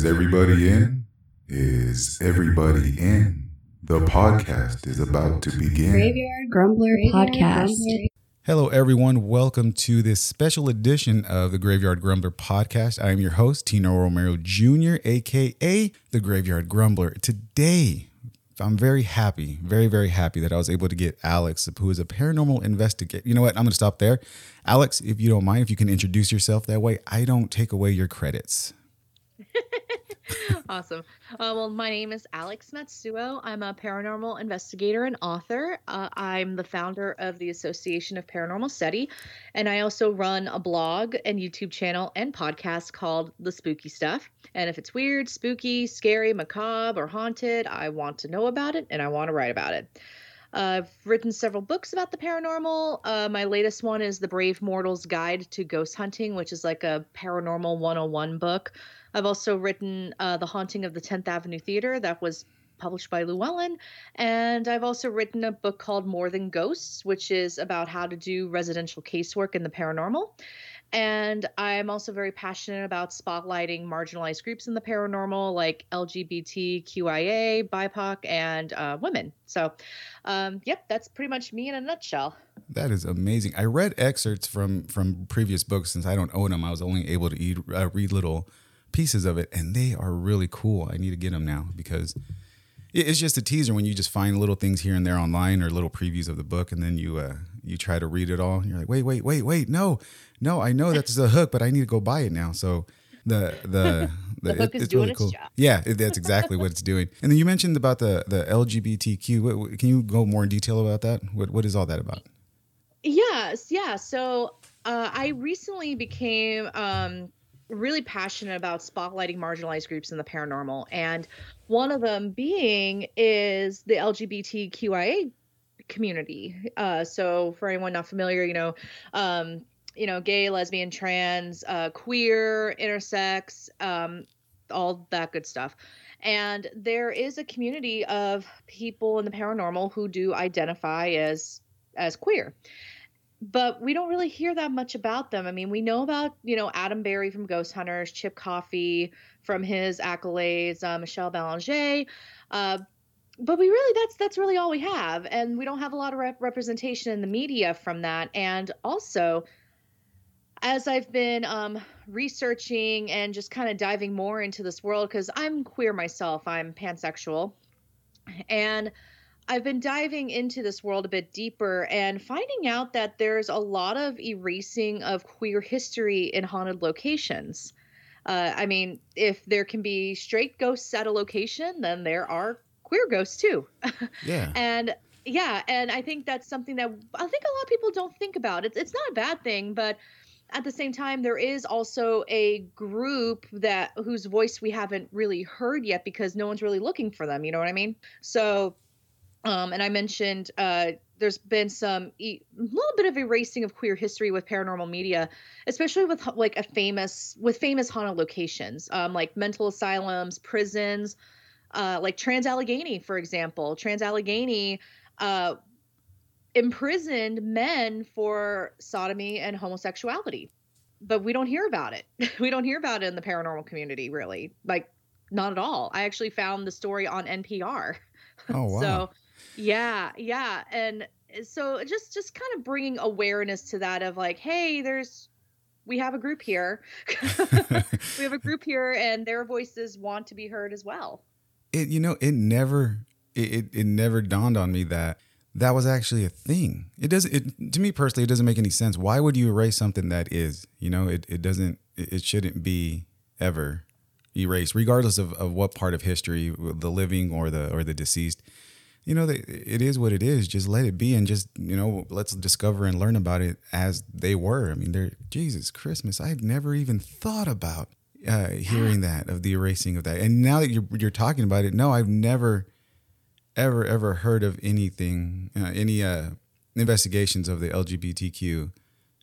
Is everybody in? Is everybody in? The podcast is about to begin. Graveyard Grumbler Podcast. Hello, everyone. Welcome to this special edition of the Graveyard Grumbler podcast. I am your host, Tino Romero Jr., aka the Graveyard Grumbler. Today, I'm very happy, very, very happy that I was able to get Alex, who is a paranormal investigator. You know what? I'm going to stop there. Alex, if you don't mind, if you can introduce yourself that way, I don't take away your credits. awesome. Uh, well, my name is Alex Matsuo. I'm a paranormal investigator and author. Uh, I'm the founder of the Association of Paranormal Study, and I also run a blog and YouTube channel and podcast called The Spooky Stuff. And if it's weird, spooky, scary, macabre, or haunted, I want to know about it and I want to write about it. Uh, I've written several books about the paranormal. Uh, my latest one is The Brave Mortal's Guide to Ghost Hunting, which is like a paranormal 101 book. I've also written uh, The Haunting of the 10th Avenue Theater, that was published by Llewellyn. And I've also written a book called More Than Ghosts, which is about how to do residential casework in the paranormal. And I'm also very passionate about spotlighting marginalized groups in the paranormal, like LGBTQIA, BIPOC, and uh, women. So, um, yep, that's pretty much me in a nutshell. That is amazing. I read excerpts from from previous books since I don't own them. I was only able to eat, uh, read little pieces of it, and they are really cool. I need to get them now because it's just a teaser when you just find little things here and there online or little previews of the book, and then you uh, you try to read it all. And you're like, wait, wait, wait, wait, no, no, I know that's a hook, but I need to go buy it now. So the the the, the book it, is doing really cool. its job. Yeah, it, that's exactly what it's doing. And then you mentioned about the the LGBTQ. What, what, can you go more in detail about that? What what is all that about? Yes, yeah. So uh, I recently became um, really passionate about spotlighting marginalized groups in the paranormal, and one of them being is the LGBTQIA community. Uh, so for anyone not familiar, you know, um, you know, gay, lesbian, trans, uh, queer, intersex, um, all that good stuff. And there is a community of people in the paranormal who do identify as as queer but we don't really hear that much about them. I mean, we know about, you know, Adam Berry from Ghost Hunters, Chip Coffey from his accolades, uh, Michelle Belanger. Uh, but we really, that's, that's really all we have. And we don't have a lot of rep- representation in the media from that. And also, as I've been um, researching and just kind of diving more into this world, because I'm queer myself, I'm pansexual. And I've been diving into this world a bit deeper and finding out that there's a lot of erasing of queer history in haunted locations. Uh, I mean, if there can be straight ghosts at a location, then there are queer ghosts too. Yeah. and yeah, and I think that's something that I think a lot of people don't think about. It's it's not a bad thing, but at the same time there is also a group that whose voice we haven't really heard yet because no one's really looking for them, you know what I mean? So um, and I mentioned uh, there's been some a little bit of erasing of queer history with paranormal media, especially with like a famous with famous haunted locations, um, like mental asylums, prisons, uh, like Trans Allegheny, for example. Trans Allegheny uh, imprisoned men for sodomy and homosexuality, but we don't hear about it. we don't hear about it in the paranormal community, really. Like, not at all. I actually found the story on NPR. Oh wow! so yeah, yeah, and eh, so just just kind of bringing awareness to that of like, hey, there's we have a group here. we have a group here, and their voices want to be heard as well. It you know it never it it, it never dawned on me that that was actually a thing. It doesn't it to me personally it doesn't make any sense. Why would you erase something that is? You know, it it doesn't it, it shouldn't be ever erased regardless of, of what part of history the living or the or the deceased you know, it is what it is. Just let it be and just, you know, let's discover and learn about it as they were. I mean, they're, Jesus, Christmas, I've never even thought about uh, hearing that, of the erasing of that. And now that you're, you're talking about it, no, I've never, ever, ever heard of anything, uh, any uh, investigations of the LGBTQ,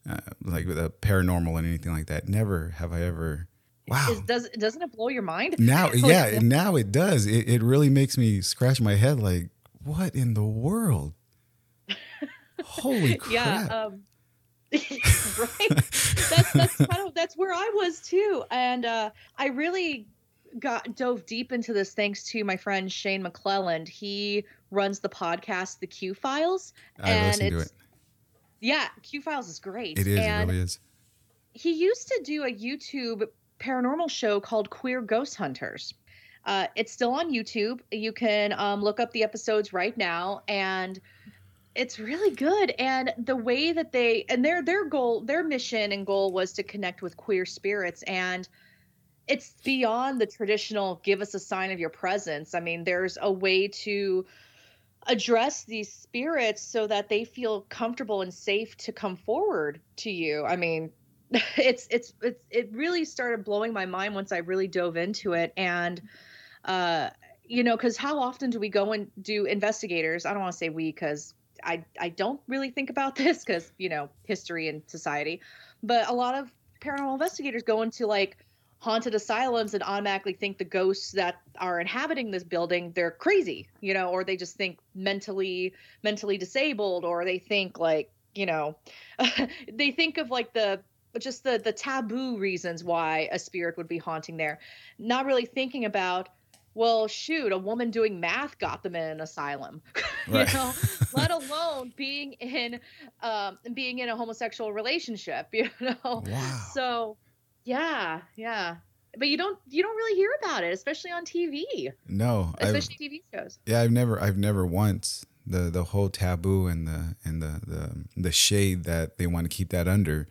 uh, like the paranormal and anything like that. Never have I ever. Wow. Is, does doesn't it blow your mind? Now, yeah, now it does. It, it really makes me scratch my head like, what in the world? Holy crap. Yeah. Um, right. that's that's kind of that's where I was too, and uh, I really got dove deep into this thanks to my friend Shane McClelland. He runs the podcast The Q Files. I and it's it. yeah, Q Files is great. It is. And it really is. he used to do a YouTube paranormal show called Queer Ghost Hunters. Uh, it's still on YouTube. You can um, look up the episodes right now, and it's really good. And the way that they and their their goal, their mission and goal was to connect with queer spirits, and it's beyond the traditional "give us a sign of your presence." I mean, there's a way to address these spirits so that they feel comfortable and safe to come forward to you. I mean, it's it's it's it really started blowing my mind once I really dove into it and uh you know cuz how often do we go and do investigators? I don't want to say we cuz I I don't really think about this cuz you know history and society but a lot of paranormal investigators go into like haunted asylums and automatically think the ghosts that are inhabiting this building they're crazy you know or they just think mentally mentally disabled or they think like you know they think of like the just the the taboo reasons why a spirit would be haunting there. Not really thinking about well shoot a woman doing math got them in an asylum Right. you know let alone being in um being in a homosexual relationship you know Wow. so yeah yeah but you don't you don't really hear about it especially on tv No, I've, especially tv shows yeah, I've never, I've never once the the whole taboo and the and the the the shade that they want to keep that under.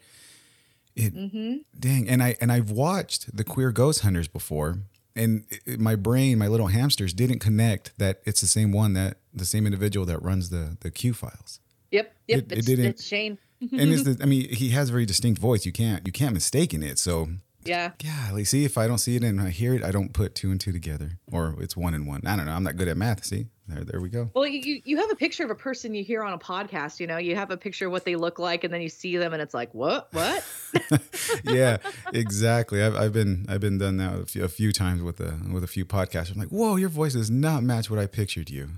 It mm-hmm dang, and I and I've watched the queer ghost hunters before, and it- my brain, my little hamsters, didn't connect that it's the same one that the same individual that runs the the Q files. yep yep It- it didn't- it's shane And it's the, I mean, he has a very distinct voice. You can't you can't mistake in it. So yeah yeah, like see if I don't see it and I hear it, I don't put two and two together, or it's one and one. I don't know. I'm not good at math. See, there, there we go. Well, you you have a picture of a person you hear on a podcast. You know, you have a picture of what they look like, and then you see them, and it's like, what, what? yeah, exactly. I've, I've been I've been done that a few, a few times with a with a few podcasts. I'm like, whoa, your voice does not match what I pictured you.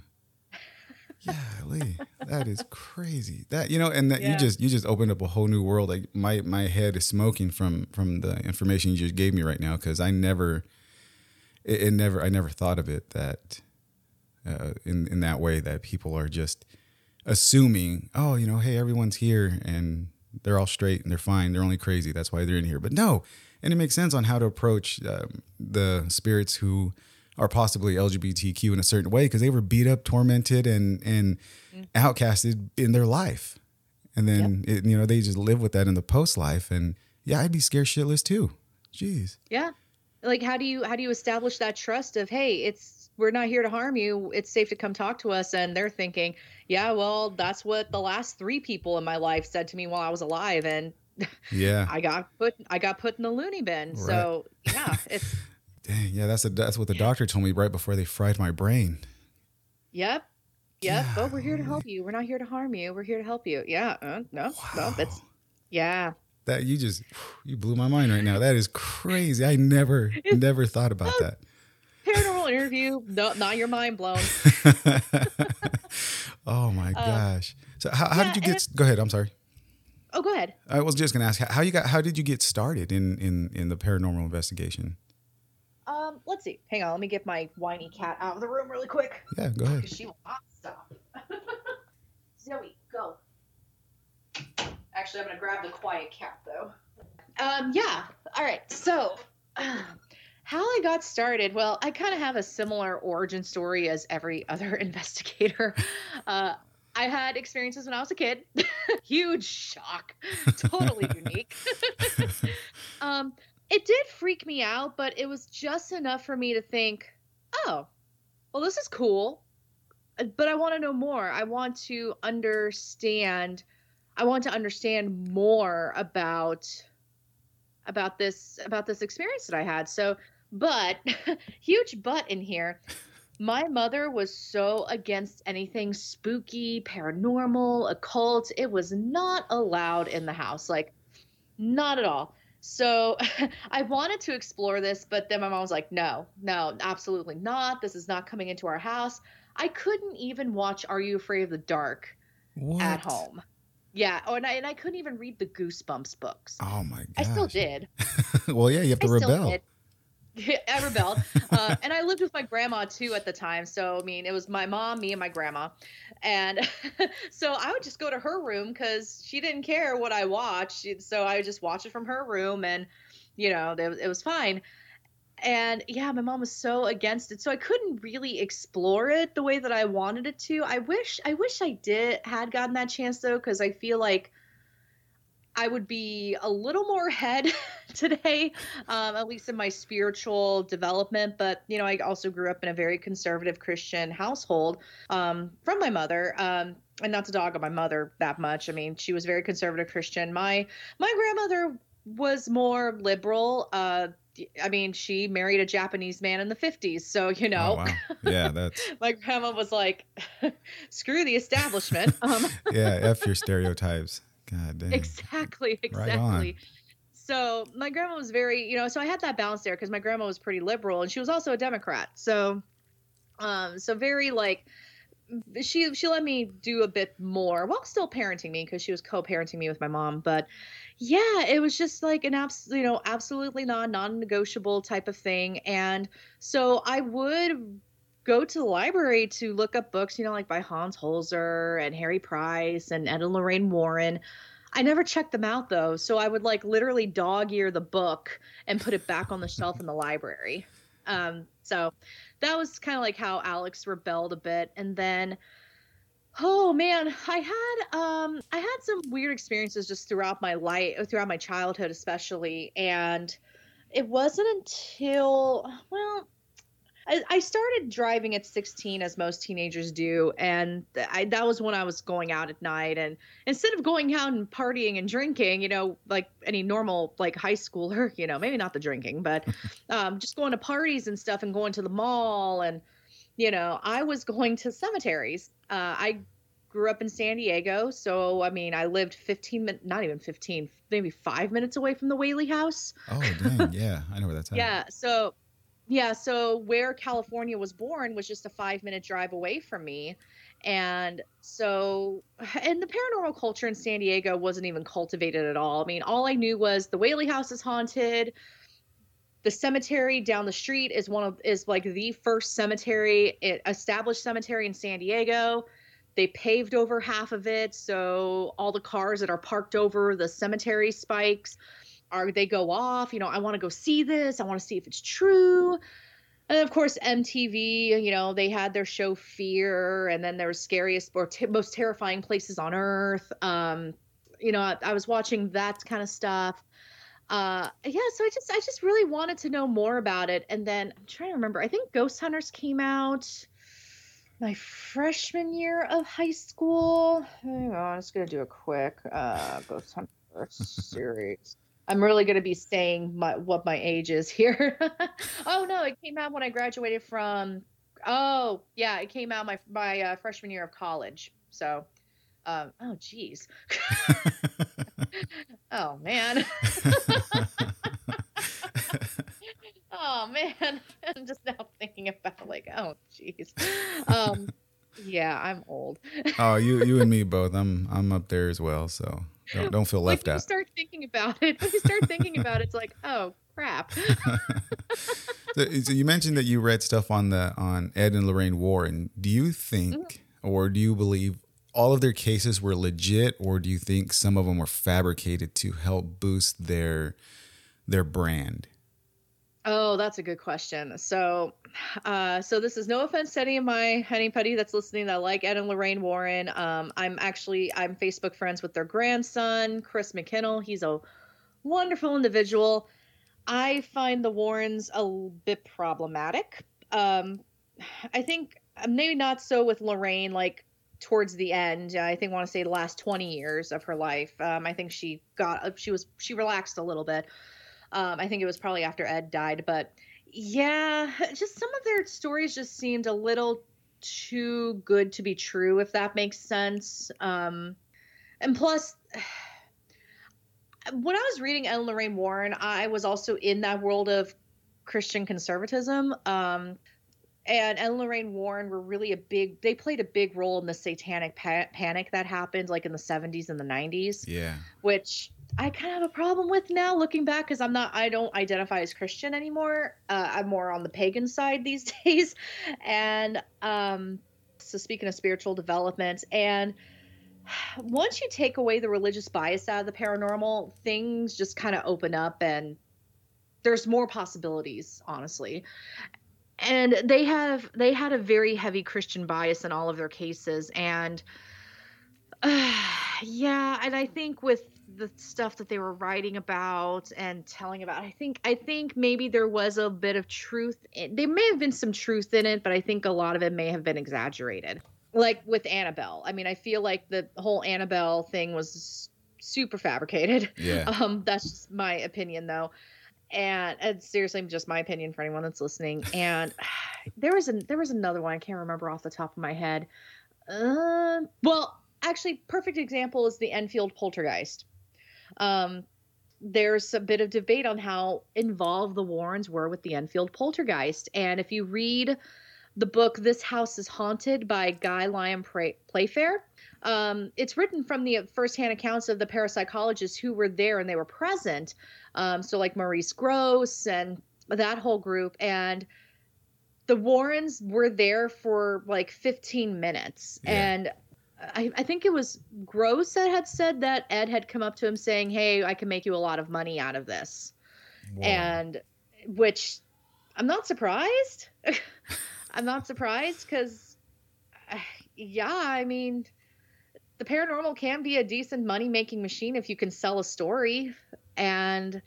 Yeah, Lee, that is crazy. That you know, and that Yeah. you just you just opened up a whole new world. Like my my head is smoking from from the information you just gave me right now because I never, it, it never I never thought of it that uh, in in that way that people are just assuming, oh, you know, hey, everyone's here and they're all straight and they're fine. They're only crazy. That's why they're in here. But no, and it makes sense on how to approach um, the spirits who are possibly LGBTQ in a certain way because they were beat up, tormented, and and mm-hmm. outcasted in their life, and then it, you know they just live with that in the post life. And yeah, I'd be scared shitless too. Jeez. Yeah. Like, how do you how do you establish that trust of, hey, it's we're not here to harm you. It's safe to come talk to us, and they're thinking, yeah, well, that's what the last three people in my life said to me while I was alive, and Yeah. I got put I got put in the loony bin. So yeah, it's Dang. Yeah. That's a, that's what the doctor told me right before they fried my brain. yep. Yep, but we're here to help you. We're not here to harm you. We're here to help you. Yeah, uh, no, no, that's yeah. That you just you blew my mind right now. That is crazy. I never never thought about that. Paranormal interview, no, not your mind blown. oh my gosh. So how, how yeah, did you get? Go ahead. I'm sorry. Oh, go ahead. I was just gonna ask how you got. How did you get started in in in the paranormal investigation? Um, let's see. Hang on, let me get my whiny cat out of the room really quick Yeah, go ahead. she will not stop. Zoe, go. Actually, I'm gonna grab the quiet cat though. Um, yeah. All right. So, how I got started. Well, I kind of have a similar origin story as every other investigator. Uh, I had experiences when I was a kid. Huge shock. Totally unique. um, it did freak me out, but it was just enough for me to think, oh, well, this is cool. Uh, But I want to know more. I want to understand. I want to understand more about about this about this experience that I had. So, but huge but in here. My mother was so against anything spooky, paranormal, occult. It was not allowed in the house. Like not at all. So I wanted to explore this, but then my mom was like, no, no, absolutely not. This is not coming into our house. I couldn't even watch Are You Afraid of the Dark What? at home. Yeah. Oh, and I, and I couldn't even read the Goosebumps books. Oh my god. I still did. well, yeah, you have to I still rebel. I rebelled. Uh, and I lived with my grandma too at the time. So, I mean, it was my mom, me, and my grandma. And so I would just go to her room because she didn't care what I watched. So I would just watch it from her room and, you know, it was fine. And yeah, my mom was so against it. So I couldn't really explore it the way that I wanted it to. I wish, I wish I did, had gotten that chance though, because I feel like I would be a little more ahead today, um, at least in my spiritual development. But, you know, I also grew up in a very conservative Christian household um, from my mother. Um, and not to dog on my mother that much. I mean, she was very conservative Christian. My my grandmother was more liberal. Uh, I mean, she married a Japanese man in the 50s. So, you know, oh, wow. yeah, that's my grandma was like, screw the establishment. Um, yeah, F your stereotypes. God damn. Exactly, exactly. Right so my grandma was very, you know, so I had that balance there because my grandma was pretty liberal and she was also a Democrat. So, um, so very like she she let me do a bit more while still parenting me because she was co-parenting me with my mom. But yeah, it was just like an abs, you know, absolutely non non-negotiable type of thing. And so I would go to the library to look up books, you know, like by Hans Holzer and Harry Price and Ed and Lorraine Warren. I never checked them out though, so I would like literally dog ear the book and put it back on the shelf in the library. Um, so that was kind of like how Alex rebelled a bit, and then oh man, I had um I had some weird experiences just throughout my life, throughout my childhood especially, and it wasn't until well I, started driving at 16, as most teenagers do, and I, that was when I was going out at night. And instead of going out and partying and drinking, you know, like any normal like high schooler, you know, maybe not the drinking, but um, just going to parties and stuff and going to the mall and you know, I was going to cemeteries. Uh, I grew up in San Diego, so I mean, I lived 15 minutes, not even 15, maybe five minutes away from the Whaley House. Oh, dang, yeah, I know where that's at. yeah, so yeah, so where California was born was just a five minute drive away from me. And so, and the paranormal culture in San Diego wasn't even cultivated at all. I mean, all I knew was the Whaley House is haunted. The cemetery down the street is one of is like the first cemetery, it established cemetery in San Diego. They paved over half of it, so all the cars that are parked over the cemetery spikes are they go off you know i want to go see this i want to see if it's true. And of course mtv you know they had their show fear and then there was scariest or t- most terrifying places on earth. Um you know I, I was watching that kind of stuff. Uh yeah so i just i just really wanted to know more about it. And then i'm trying to remember i think ghost hunters came out my freshman year of high school. Hang on i'm just gonna do a quick uh ghost hunter series I'm really going to be saying my, what my age is here. oh no, it came out when I graduated from. Oh yeah, it came out my my uh, freshman year of college. So, um, oh geez. oh man. oh man, I'm just now thinking about like, oh geez. Um, yeah, I'm old. oh, you you and me both. I'm I'm up there as well. So don't, don't feel left like, out. you start thinking about it, when you start thinking about it, it's like, oh crap. so, so, you mentioned that you read stuff on the on Ed and Lorraine Warren. Do you think, mm-hmm. or do you believe all of their cases were legit, or do you think some of them were fabricated to help boost their their brand? Oh, that's a good question. So, uh, so this is no offense to any of my anybody that's listening that like Ed and Lorraine Warren. Um, I'm actually I'm Facebook friends with their grandson, Chris McKinnell. He's a wonderful individual. I find the Warrens a bit problematic. Um, I think uh, maybe not so with Lorraine, like towards the end. I think I want to say the last 20 years of her life. Um, I think she got she was she relaxed a little bit. Um, I think it was probably after Ed died, but yeah, just some of their stories just seemed a little too good to be true, if that makes sense. Um, and plus, when I was reading Ed and Lorraine Warren, I was also in that world of Christian conservatism. Um, and and Lorraine Warren were really a big. They played a big role in the satanic pa- panic that happened, like in the '70s and the '90s. Yeah. Which I kind of have a problem with now, looking back, because I'm not. I don't identify as Christian anymore. Uh, I'm more on the pagan side these days, and um, so speaking of spiritual development, and once you take away the religious bias out of the paranormal, things just kind of open up and there's more possibilities, honestly and they have they had a very heavy christian bias in all of their cases and uh, yeah and i think with the stuff that they were writing about and telling about i think i think maybe there was a bit of truth in, there may have been some truth in it but i think a lot of it may have been exaggerated like with annabelle i mean i feel like the whole annabelle thing was super fabricated Yeah. um that's just my opinion though and it's seriously just my opinion for anyone that's listening. And there was an there was another one I can't remember off the top of my head. Uh, well, actually, perfect example is the Enfield poltergeist. Um, there's a bit of debate on how involved the Warrens were with the Enfield poltergeist, and if you read the book "This House is Haunted" by Guy Lyon Playfair, um, it's written from the firsthand accounts of the parapsychologists who were there and they were present. Um, so, like Maurice Gross and that whole group. And the Warrens were there for like 15 minutes. Yeah. And I, I think it was Gross that had said that Ed had come up to him saying, Hey, I can make you a lot of money out of this. Whoa. And which I'm not surprised. I'm not surprised because, yeah, I mean, the paranormal can be a decent money making machine if you can sell a story. And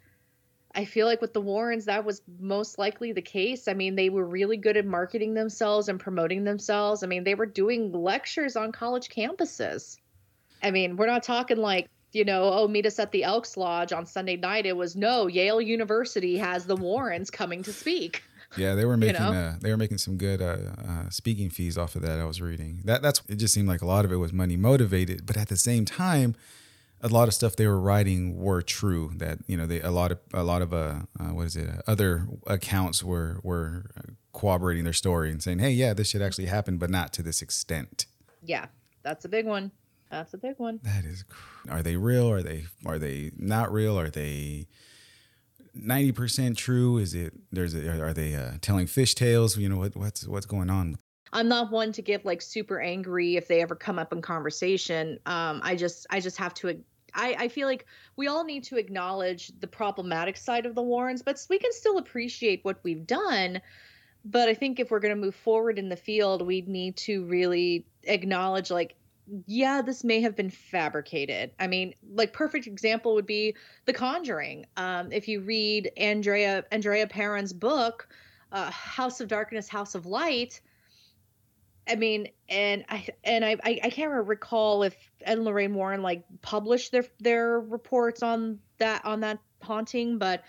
I feel like with the Warrens, that was most likely the case. I mean, they were really good at marketing themselves and promoting themselves. I mean, they were doing lectures on college campuses. I mean, we're not talking like, you know, oh, meet us at the Elks Lodge on Sunday night. It was no, Yale University has the Warrens coming to speak. Yeah, they were making know? uh, they were making some good uh, uh, speaking fees off of that. I was reading that. That's it. Just seemed like a lot of it was money motivated, but at the same time, a lot of stuff they were writing were true. That you know, they a lot of a lot of uh, uh what is it? Uh, other accounts were were corroborating their story and saying, hey, yeah, this shit actually happened, but not to this extent. Yeah, that's a big one. That's a big one. That is. cr- Are they real? Are they are they not real? Are they ninety percent true? Is it there's a, are they uh, telling fish tales? You know what what's what's going on? I'm not one to get like super angry if they ever come up in conversation. Um, I just I just have to. I, I feel like we all need to acknowledge the problematic side of the Warrens, but we can still appreciate what we've done. But I think if we're going to move forward in the field, we need to really acknowledge like yeah, this may have been fabricated. I mean, like perfect example would be The Conjuring. Um, if you read Andrea Andrea Perron's book, uh, House of Darkness, House of Light. I mean, and I and I I, can't recall if Ed and Lorraine Warren like published their their reports on that on that haunting, but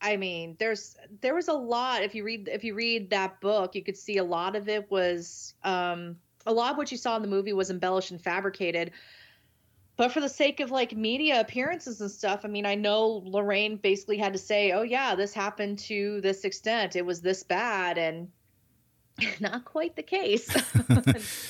I mean, there's there was a lot. If you read if you read that book, you could see a lot of it was um, a lot of what you saw in the movie was embellished and fabricated. But for the sake of like media appearances and stuff, I mean, I know Lorraine basically had to say, "Oh yeah, this happened to this extent. It was this bad," and not quite the case.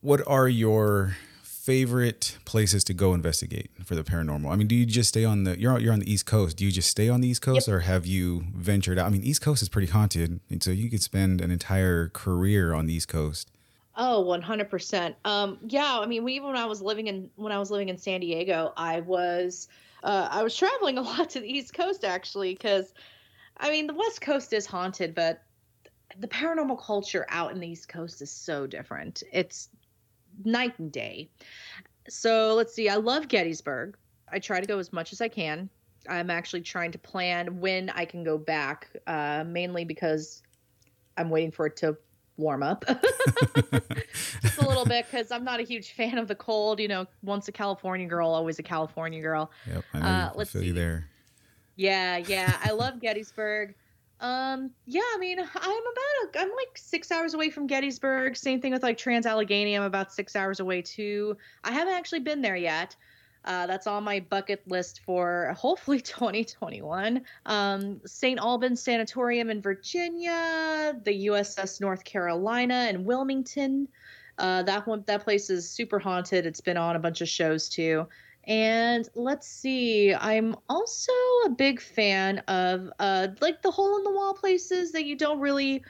What are your favorite places to go investigate for the paranormal? I mean, do you just stay on the you're you're on the East Coast? Do you just stay on the East Coast, Yep. or have you ventured out? I mean, East Coast is pretty haunted, and so you could spend an entire career on the East Coast. Oh, 100%. Um, yeah, I mean, we, even when I was living in when I was living in San Diego, I was uh, I was traveling a lot to the East Coast actually cuz I mean, the West Coast is haunted, but the paranormal culture out in the East Coast is so different. It's night and day. So, let's see. I love Gettysburg. I try to go as much as I can. I'm actually trying to plan when I can go back, uh, mainly because I'm waiting for it to warm up just a little bit because I'm not a huge fan of the cold. You know, once a California girl, always a California girl. Yep, I know. Uh, let's feel you see. there. Yeah, yeah, I love Gettysburg. Um, yeah, I mean, I'm about a, I'm like six hours away from Gettysburg. Same thing with like Trans Allegheny. I'm about six hours away too. I haven't actually been there yet. Uh, that's on my bucket list for hopefully 2021. Um, St. Albans Sanatorium in Virginia, the USS North Carolina in Wilmington. Uh, that one, that place is super haunted. It's been on a bunch of shows too. And let's see, I'm also a big fan of uh, like the hole in the wall places that you don't really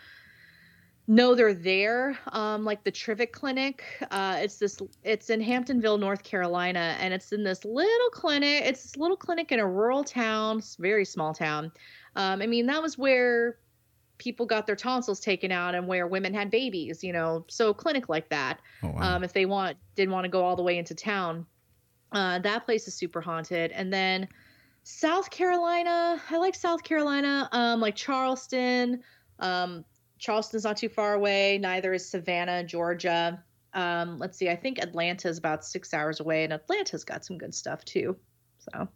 know they're there. Um, like the Trivette Clinic. Uh, it's this. It's in Hamptonville, North Carolina, and it's in this little clinic. It's this little clinic in a rural town, very small town. Um, I mean, that was where people got their tonsils taken out and where women had babies. You know, so clinic like that. Oh, wow. Um, if they want didn't want to go all the way into town. Uh, that place is super haunted. And then South Carolina, I like South Carolina, um, like Charleston. Um, Charleston's not too far away. Neither is Savannah, Georgia. Um, let's see. I think Atlanta is about six hours away, and Atlanta's got some good stuff too. So,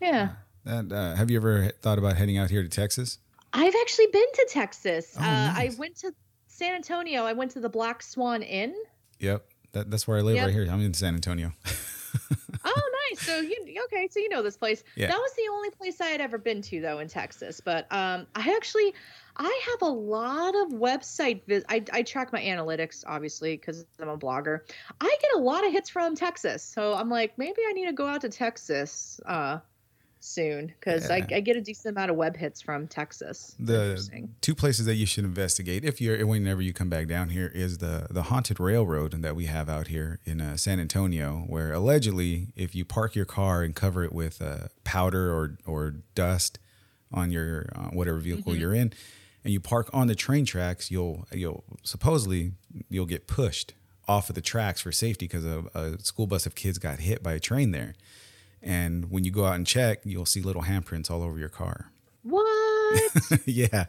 yeah. And, uh, have you ever thought about heading out here to Texas? I've actually been to Texas. Oh, uh, nice. I went to San Antonio. I went to the Black Swan Inn. Yep. That, that's where I live Yep. right here. I'm in San Antonio. So you okay? So you know this place. Yeah. That was the only place I had ever been to though in Texas. But um, I actually, I have a lot of website. Vis- I I track my analytics obviously because I'm a blogger. I get a lot of hits from Texas. So I'm like, maybe I need to go out to Texas uh soon because I, Yeah. I get a decent amount of web hits from Texas. The two places that you should investigate if you're whenever you come back down here is the the haunted railroad that we have out here in uh, San Antonio, where allegedly if you park your car and cover it with uh, powder or or dust on your uh, whatever vehicle Mm-hmm. you're in, and you park on the train tracks, you'll you'll supposedly you'll get pushed off of the tracks for safety because a, a school bus of kids got hit by a train there. And when you go out and check, you'll see little handprints all over your car. What? yeah.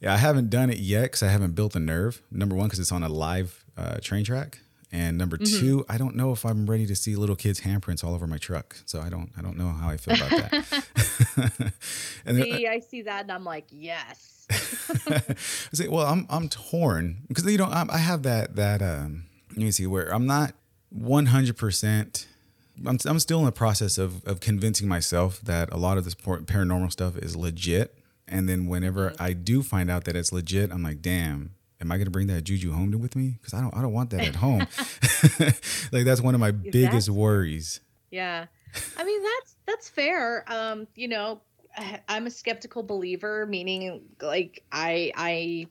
Yeah, I haven't done it yet because I haven't built the nerve. Number one, because it's on a live uh, train track, and number Mm-hmm. two, I don't know if I'm ready to see little kids' handprints all over my truck. So I don't, I don't know how I feel about that. and then, see, I see that and I'm like, yes. I say, well, I'm I'm torn because you know I'm, I have that that um let me see where I'm not 100. percent I'm I'm still in the process of of convincing myself that a lot of this paranormal stuff is legit, and then whenever I do find out that it's legit, I'm like, damn. Am I gonna bring that juju home with me? Because I don't, I don't want that at home. like that's one of my biggest worries. Yeah. I mean that's that's fair. Um, you know, I'm a skeptical believer, meaning like I I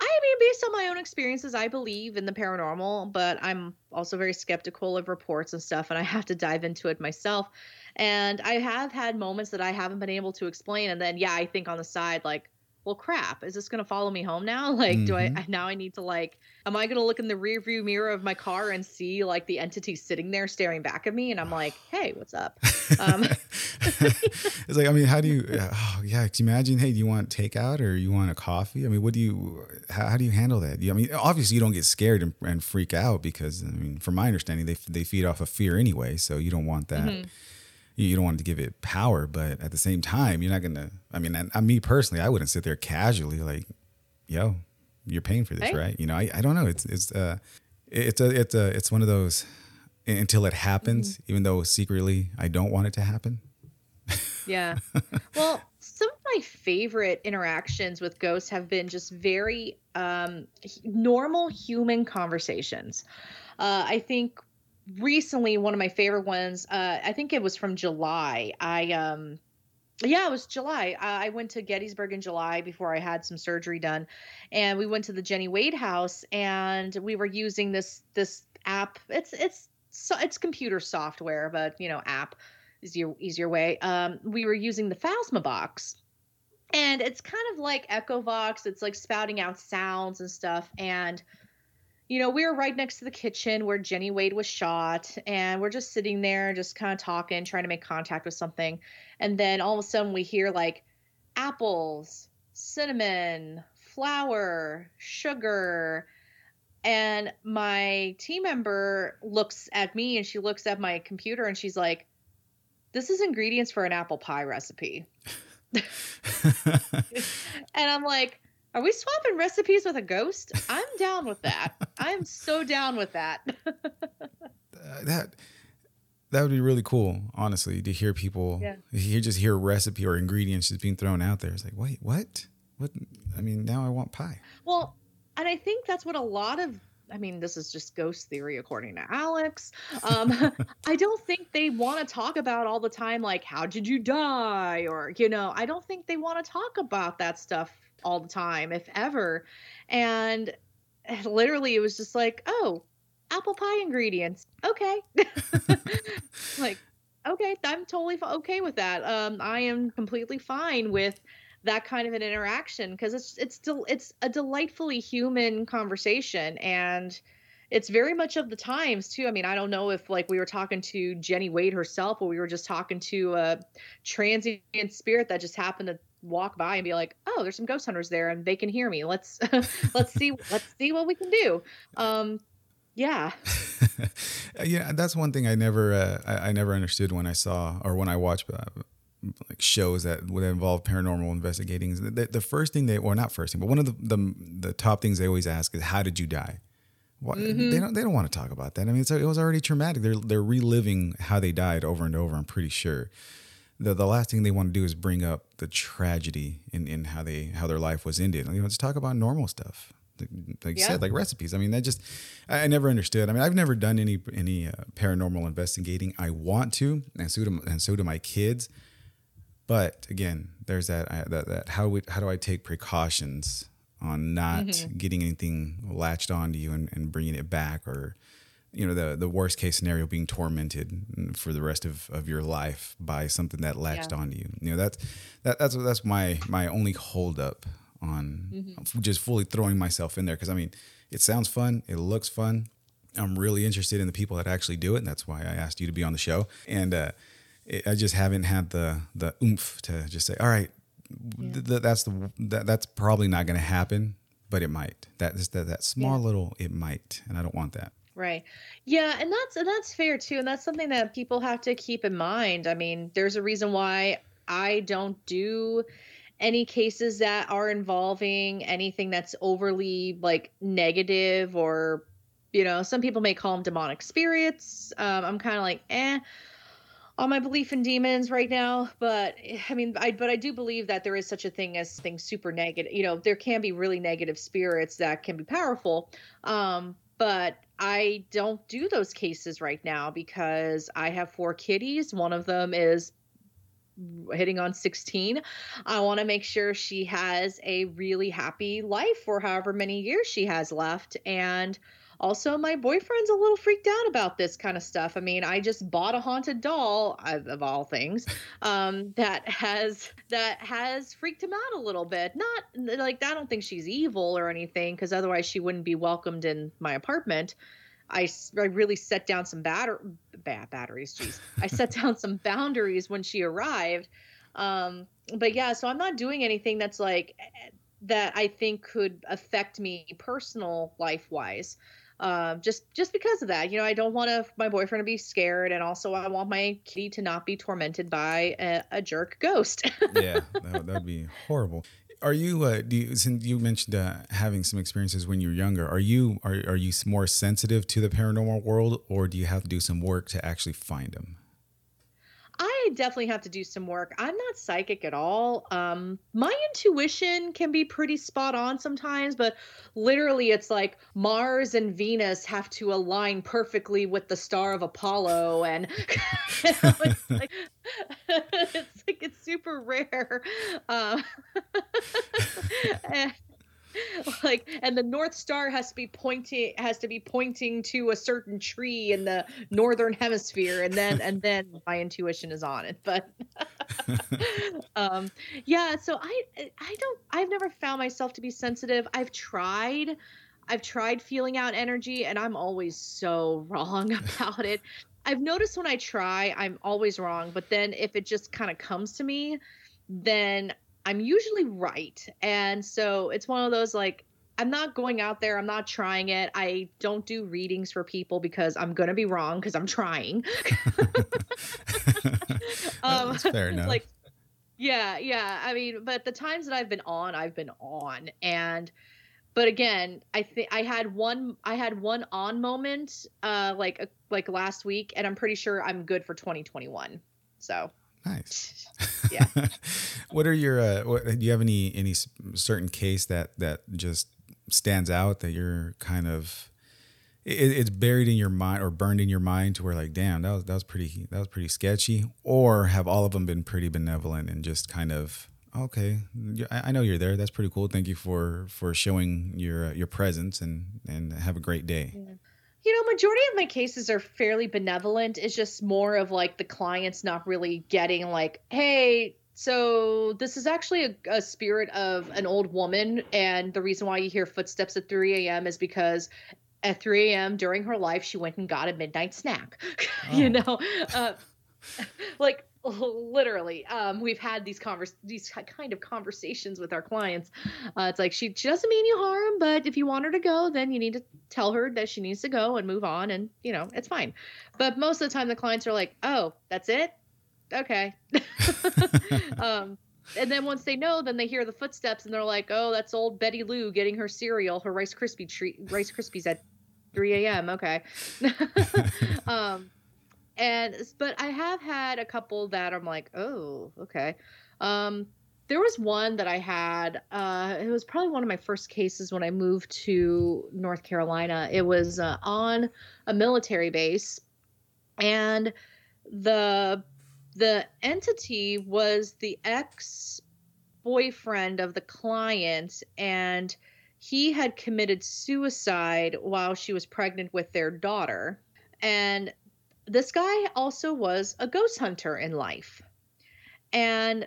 I mean based on my own experiences, I believe in the paranormal, but I'm also very skeptical of reports and stuff and I have to dive into it myself. And I have had moments that I haven't been able to explain and then yeah, I think on the side like well crap is this going to follow me home now like do i now i need to like am i going to look in the rear view mirror of my car and see like the entity sitting there staring back at me and i'm like hey what's up um, it's like I mean, how do you? Oh, yeah, can you imagine? Hey, do you want takeout or you want a coffee? I mean, what do you? How, how do you handle that? You- I mean, obviously you don't get scared and, and freak out because I mean, from my understanding, they they feed off of fear anyway, so you don't want that. Mm-hmm. You, don't want to give it power, but at the same time, you're not gonna. I mean, and, and me personally, I wouldn't sit there casually like, yo, you're paying for this, Right. right? You know, I, I don't know. It's it's uh, it's a it's a it's one of those until it happens, even though secretly I don't want it to happen. yeah well some of my favorite interactions with ghosts have been just very um, normal human conversations uh, i think recently one of my favorite ones uh, i think it was from july. I um yeah it was july. Uh, i went to gettysburg in july before i had some surgery done and we went to the jenny wade house and we were using this this app. It's it's so it's computer software but you know app is your easier way. Um we were using the phasma box and it's kind of like Echo echovox it's like spouting out sounds and stuff and you know, we were right next to the kitchen where Jenny Wade was shot, and we're just sitting there, just kind of talking, trying to make contact with something. And then all of a sudden, we hear like apples, cinnamon, flour, sugar. And my team member looks at me and she looks at my computer and she's like, This is ingredients for an apple pie recipe. And I'm like, are we swapping recipes with a ghost? I'm down with that. I'm so down with that. Uh, that that would be really cool, honestly, to hear people. Yeah. You just hear a recipe or ingredients just being thrown out there. It's like, wait, what? What? I mean, now I want pie. Well, and I think that's what a lot of I mean, this is just ghost theory according to Alex. Um, I don't think they want to talk about all the time, like, how did you die? Or, you know, I don't think they want to talk about that stuff all the time, if ever. And literally, it was just like, oh, apple pie ingredients. Okay. like, okay, I'm totally okay with that. Um, I am completely fine with that kind of an interaction because it's it's still it's a delightfully human conversation and it's very much of the times too. I mean, I don't know if like we were talking to Jenny Wade herself or we were just talking to a transient spirit that just happened to walk by and be like, "Oh, there's some ghost hunters there and they can hear me. Let's let's see let's see what we can do." Um yeah. yeah, that's one thing I never uh, I, I, never understood when I saw or when I watched uh, like shows that would involve paranormal investigating. The, the first thing they, or not first thing, but one of the, the, the top things they always ask is, "How did you die?" What, mm-hmm. They don't they don't want to talk about that. I mean, it was already traumatic. They're they're reliving how they died over and over. I'm pretty sure. The the last thing they want to do is bring up the tragedy in, in how they how their life was ended. You know, let's talk about normal stuff. Like you yeah. said, like recipes. I mean, that just I, I, never understood. I mean, I've never done any any uh, paranormal investigating. I want to, and so do and so do my kids but again, there's that that, that how we, how do I take precautions on not mm-hmm. getting anything latched onto you and, and bringing it back or you know the the worst case scenario being tormented for the rest of, of your life by something that latched yeah. onto you you know that's that, that's that's my my only holdup on mm-hmm. just fully throwing myself in there because i mean it sounds fun it looks fun i'm really interested in the people that actually do it and that's why i asked you to be on the show and uh I just haven't had the the oomph to just say, all right, yeah. th- that's the that, that's probably not going to happen, but it might. That is that that small yeah. little it might, and I don't want that. Right. Yeah, and that's and that's fair too, and that's something that people have to keep in mind. I mean, there's a reason why I don't do any cases that are involving anything that's overly like negative or you know some people may call them demonic spirits um, i'm kind of like eh on my belief in demons right now, but I mean, I but I do believe that there is such a thing as things super negative. You know, there can be really negative spirits that can be powerful. Um, but I don't do those cases right now because I have four kitties. One of them is hitting on 16. I want to make sure she has a really happy life for however many years she has left and also, my boyfriend's a little freaked out about this kind of stuff. I mean, I just bought a haunted doll of all things um, that has that has freaked him out a little bit. Not like I don't think she's evil or anything, because otherwise she wouldn't be welcomed in my apartment. I, I really set down some batter bad batteries. Jeez, I set down some boundaries when she arrived. Um, but yeah, so I'm not doing anything that's like that I think could affect me personal life wise uh, just just because of that. You know, I don't want my boyfriend to be scared, and also I want my kitty to not be tormented by a, a jerk ghost. yeah, that would be horrible. Are you? Uh, do you, since you mentioned uh, having some experiences when you were younger, are you are are you more sensitive to the paranormal world, or do you have to do some work to actually find them? Definitely have to do some work. I'm not psychic at all. Um, my intuition can be pretty spot on sometimes, but literally it's like Mars and Venus have to align perfectly with the star of Apollo, and you know, it's, like, it's like it's super rare. Uh, and, like and the north star has to be pointing has to be pointing to a certain tree in the northern hemisphere and then and then my intuition is on it but um yeah so i i don't i've never found myself to be sensitive. I've tried i've tried feeling out energy and i'm always so wrong about it. I've noticed when i try i'm always wrong but then if it just kind of comes to me then I'm usually right. And so it's one of those like, I'm not going out there. I'm not trying it. I don't do readings for people because I'm going to be wrong because I'm trying. um, That's fair enough. Like, yeah, yeah. I mean, but the times that I've been on, I've been on. And, but again, I think I had one, I had one on moment, uh, like like last week, and I'm pretty sure I'm good for 2021. So Nice. Yeah. what are your? Uh, what, do you have any any certain case that that just stands out that you're kind of it, it's buried in your mind or burned in your mind to where like, damn, that was that was pretty that was pretty sketchy, or have all of them been pretty benevolent and just kind of okay, I know you're there. That's pretty cool. Thank you for for showing your uh, your presence and and have a great day. You know, majority of my cases are fairly benevolent. It's just more of like the clients not really getting like, hey, so this is actually a, a spirit of an old woman, and the reason why you hear footsteps at 3 a.m. is because at 3 a.m. during her life she went and got a midnight snack. you Oh. know, uh, like literally um, we've had these convers these kind of conversations with our clients. Uh, it's like she, doesn't mean you harm but if you want her to go then you need to tell her that she needs to go and move on and you know it's fine. But most of the time the clients are like oh that's it? Okay. Um, and then once they know then they hear the footsteps and they're like oh that's old betty lou getting her cereal her rice krispie treat rice krispies at 3 a.m okay. Um and but i have had a couple that i'm like oh okay. Um there was one that i had uh it was probably one of my first cases when i moved to north carolina. It was uh, on a military base and the the entity was the ex boyfriend of the client and he had committed suicide while she was pregnant with their daughter. And this guy also was a ghost hunter in life. And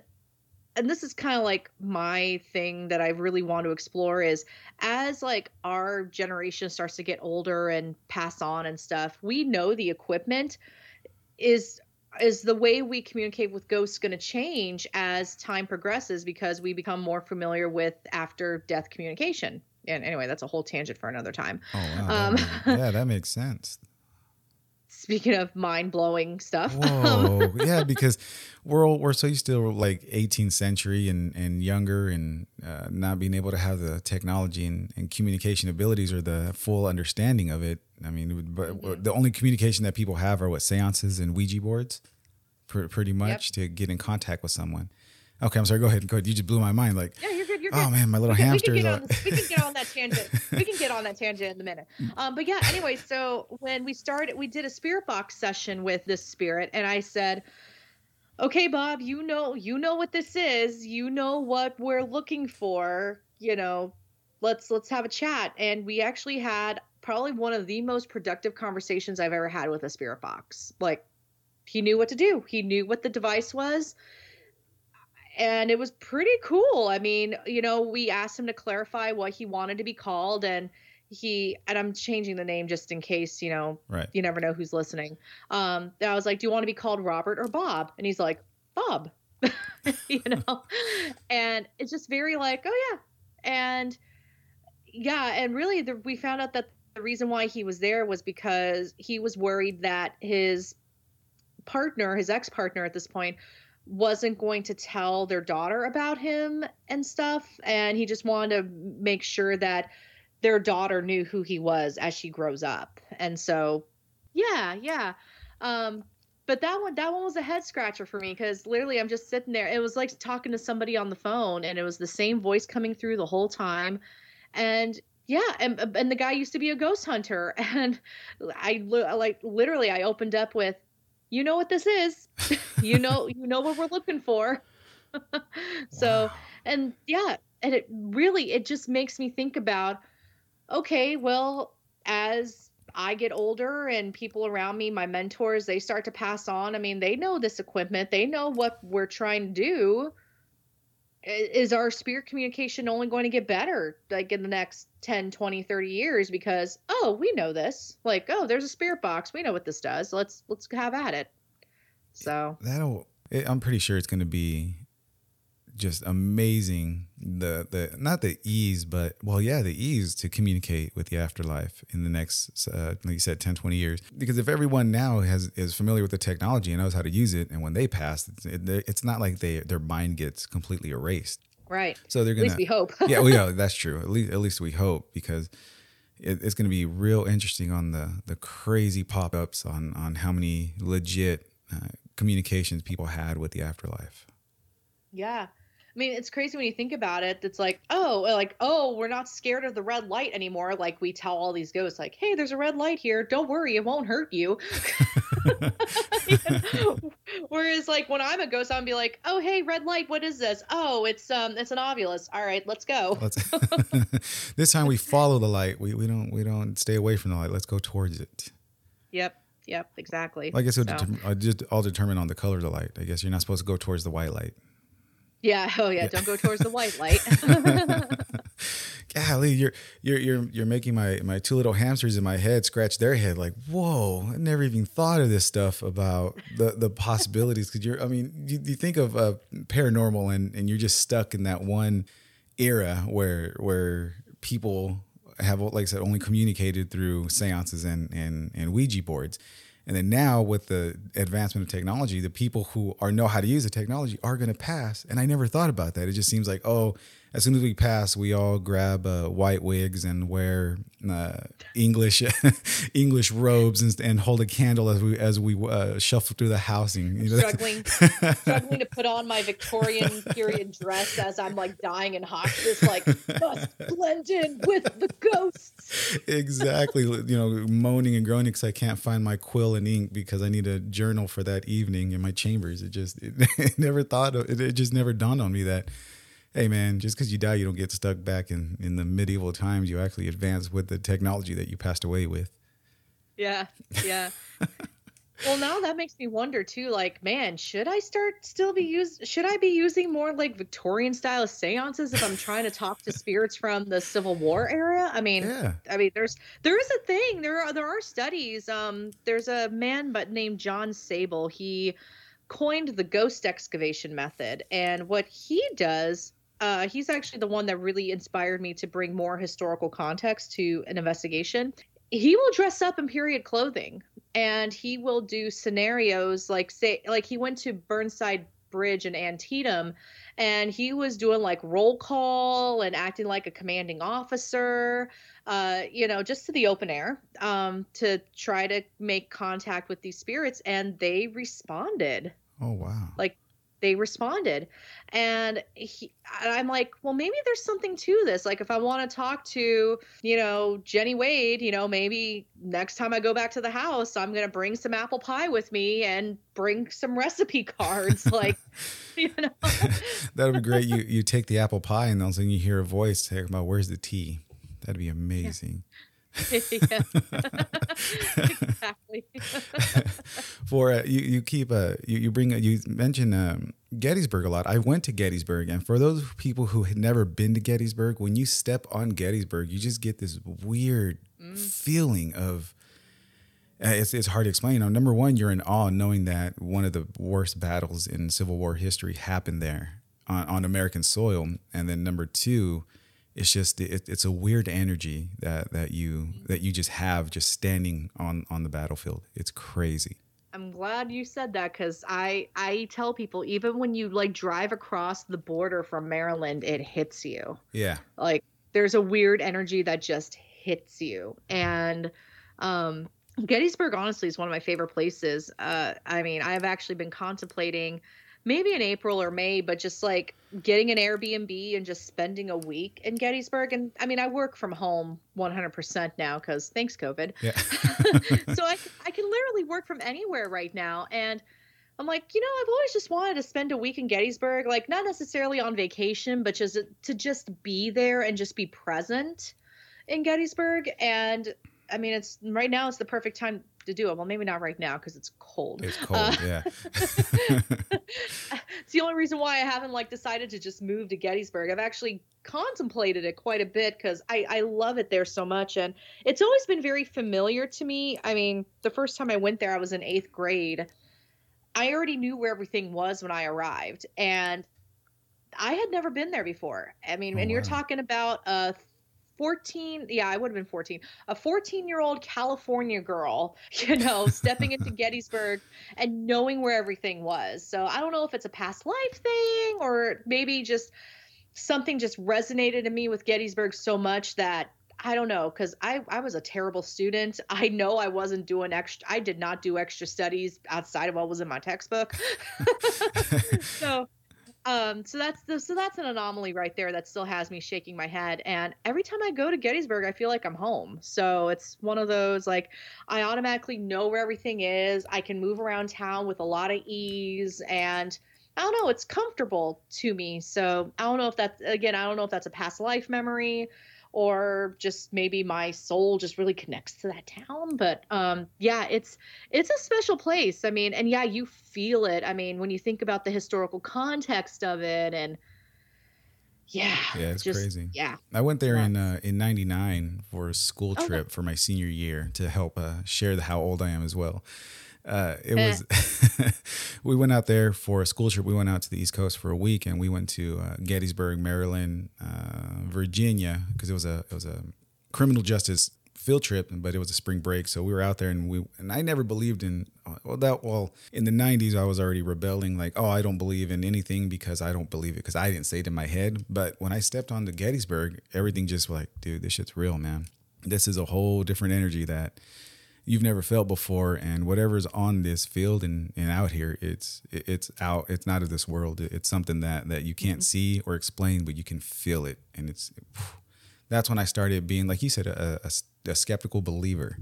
and this is kind of like my thing that i really want to explore is as like our generation starts to get older and pass on and stuff we know the equipment is is the way we communicate with ghosts going to change as time progresses because we become more familiar with after death communication. And anyway that's a whole tangent for another time. Oh wow, Um, yeah, that makes sense. Speaking of mind-blowing stuff Whoa, yeah, because we're all, we're so used to like 18th century and and younger, and uh, not being able to have the technology and, and communication abilities or the full understanding of it. I mean, but Mm-hmm. the only communication that people have are what seances and Ouija boards, pr- pretty much to get in contact with someone. Okay, I'm sorry. Go ahead. Go ahead. You just blew my mind. Like, yeah you're good you're good oh man, my little we can, we hamster can we can get on that tangent. we can get on that tangent in a minute. Um, but yeah, anyway, so when we started, we did a spirit box session with this spirit, and I said, "Okay, Bob, you know, you know what this is. You know what we're looking for. You know, let's let's have a chat." And we actually had probably one of the most productive conversations I've ever had with a spirit box. Like, he knew what to do. He knew what the device was and it was pretty cool. I mean, you know, we asked him to clarify what he wanted to be called, and he and I'm changing the name just in case, you know, right. you never know who's listening. Um, I was like, "Do you want to be called Robert or Bob?" And he's like, "Bob," you know, and it's just very like, "Oh yeah," and yeah, and really, the, we found out that the reason why he was there was because he was worried that his partner, his ex partner at this point, wasn't going to tell their daughter about him and stuff. And he just wanted to make sure that their daughter knew who he was as she grows up. And so, yeah, yeah. Um, but that one, that one was a head scratcher for me because literally I'm just sitting there. It was like talking to somebody on the phone, and it was the same voice coming through the whole time. And yeah, and and the guy used to be a ghost hunter, and I like literally I opened up with, you know what this is, you know you know what we're looking for. so Wow. and yeah, and it really it just makes me think about, okay, well as I get older and people around me, my mentors, they start to pass on. I mean, they know this equipment, they know what we're trying to do. Is our spirit communication only going to get better like in the next 10, 20, 30 years because oh, we know this. Like, oh, there's a spirit box. We know what this does. Let's let's have at it. So, that'll i'm pretty sure it's going to be just amazing the the not the ease but well yeah the ease to communicate with the afterlife in the next uh, like you said 10 20 years because if everyone now has is familiar with the technology and knows how to use it and when they pass it's, it, it's not like they their mind gets completely erased right. so they're gonna at least we hope. yeah, well, yeah, that's true. At least, at least we hope because it, it's going to be real interesting on the the crazy pop ups on on how many legit uh, communications people had with the afterlife. Yeah. I mean, it's crazy when you think about it. It's like, oh, like, oh, we're not scared of the red light anymore. Like we tell all these ghosts, like, hey, there's a red light here. Don't worry, it won't hurt you. Whereas, like, when I'm a ghost, I'm be like, oh, hey, red light, what is this? Oh, it's um, it's an Ovilus. All right, let's go. Let's this time we follow the light. We we don't we don't stay away from the light. Let's go towards it. Yep. Yep. Exactly. I guess it so. I just all determine on the color of the light. I guess you're not supposed to go towards the white light. Yeah. Oh yeah. Don't go towards the white light. Golly, you're you're you're you're making my my two little hamsters in my head scratch their head like, whoa! I never even thought of this stuff about the the possibilities. Because you're, I mean, you, you think of uh, paranormal and and you're just stuck in that one era where where people have, like I said, only communicated through seances and and and Ouija boards. And then now with the advancement of technology, the people who are know how to use the technology are going to pass. And I never thought about that. It just seems like, oh, as soon as we pass, we all grab uh, white wigs and wear uh, English English robes and, and, hold a candle as we as we uh, shuffle through the housing. You know? Struggling, struggling to put on my Victorian period dress as I'm like dying in hospice, like must blend in with the ghosts. Exactly, you know, moaning and groaning because I can't find my quill and ink because I need a journal for that evening in my chambers. It just it, it never thought of, it, it just never dawned on me that hey man, just because you die, you don't get stuck back in, in the medieval times. You actually advance with the technology that you passed away with. Yeah, yeah. well, now that makes me wonder too. Like, man, should I start still be used? Should I be using more like Victorian style seances if I'm trying to talk to spirits from the Civil War era? I mean, yeah. I mean, there's there is a thing. There are there are studies. Um, there's a man but named John Sabol. He coined the ghost excavation method, and what he does uh, he's actually the one that really inspired me to bring more historical context to an investigation. He will dress up in period clothing and he will do scenarios like say like he went to Burnside Bridge in Antietam and he was doing like roll call and acting like a commanding officer uh, you know just to the open air um, to try to make contact with these spirits and they responded oh wow like they responded. And he, i'm like well maybe there's something to this. Like if i want to talk to you know jennie wade you know maybe next time i go back to the house i'm going to bring some apple pie with me and bring some recipe cards like you know? That would be great. You you take the apple pie and all of a sudden you hear a voice talking about where's the tea? That'd be amazing. yeah. Exactly. For uh, you, you keep a uh, you, you bring a, you mention um, Gettysburg a lot. I went to Gettysburg, and for those people who had never been to Gettysburg, when you step on Gettysburg, you just get this weird mm. feeling of. Uh, it's, it's hard to explain. You know, number one, you're in awe knowing that one of the worst battles in Civil War history happened there on, on American soil, and then number two, it's just it, it's a weird energy that that you that you just have just standing on on the battlefield. It's crazy. I'm glad you said that because i i tell people even when you like drive across the border from maryland it hits you. Yeah. Like there's a weird energy that just hits you. And um gettysburg honestly is one of my favorite places. Uh i mean i've actually been contemplating maybe in April or May, but just like getting an Airbnb and just spending a week in Gettysburg. And I mean, I work from home 100% now because thanks, COVID. Yeah. so I, I can literally work from anywhere right now. And I'm like, you know, I've always just wanted to spend a week in Gettysburg, like not necessarily on vacation, but just to just be there and just be present in Gettysburg. And I mean, it's right now, it's the perfect time to do it. Well, maybe not right now because it's cold. It's cold, uh, yeah. it's the only reason why I haven't like decided to just move to Gettysburg. I've actually contemplated it quite a bit because I, I love it there so much and it's always been very familiar to me. I mean, the first time I went there, I was in eighth grade. I already knew where everything was when I arrived, and I had never been there before. I mean, oh, and you're talking about a 14 yeah i would have been 14 a 14 year old california girl you know stepping into gettysburg and knowing where everything was so i don't know if it's a past life thing or maybe just something just resonated in me with gettysburg so much that I don't know because I I was a terrible student. I know I wasn't doing extra. I did not do extra studies outside of what was in my textbook. so um so that's the so that's an anomaly right there that still has me shaking my head. And every time i go to gettysburg i feel like i'm home. So it's one of those like i automatically know where everything is. I can move around town with a lot of ease. And i don't know it's comfortable to me. So i don't know if that's again i don't know if that's a past life memory or just maybe my soul just really connects to that town. But um yeah it's it's a special place. I mean and yeah you feel it. I mean when you think about the historical context of it and yeah yeah it's just, crazy. yeah. I went there Yeah. in uh, in 99 for a school Oh, trip for my senior year to help uh, share the, how old i am as well uh, it Eh. was we went out there for a school trip. We went out to the east coast for a week and we went to uh, gettysburg maryland uh, virginia because it was a it was a criminal justice field trip but it was a spring break. So we were out there and we and i never believed in well that well in the 90s i was already rebelling like oh i don't believe in anything because i don't believe it because i didn't say it in my head. But when i stepped onto gettysburg everything just like dude this shit's real man. This is a whole different energy that you've never felt before and whatever's on this field and, and out here it's it's out it's not of this world. It's something that that you can't see or explain but you can feel it and it's that's when i started being like you said a, a, a skeptical believer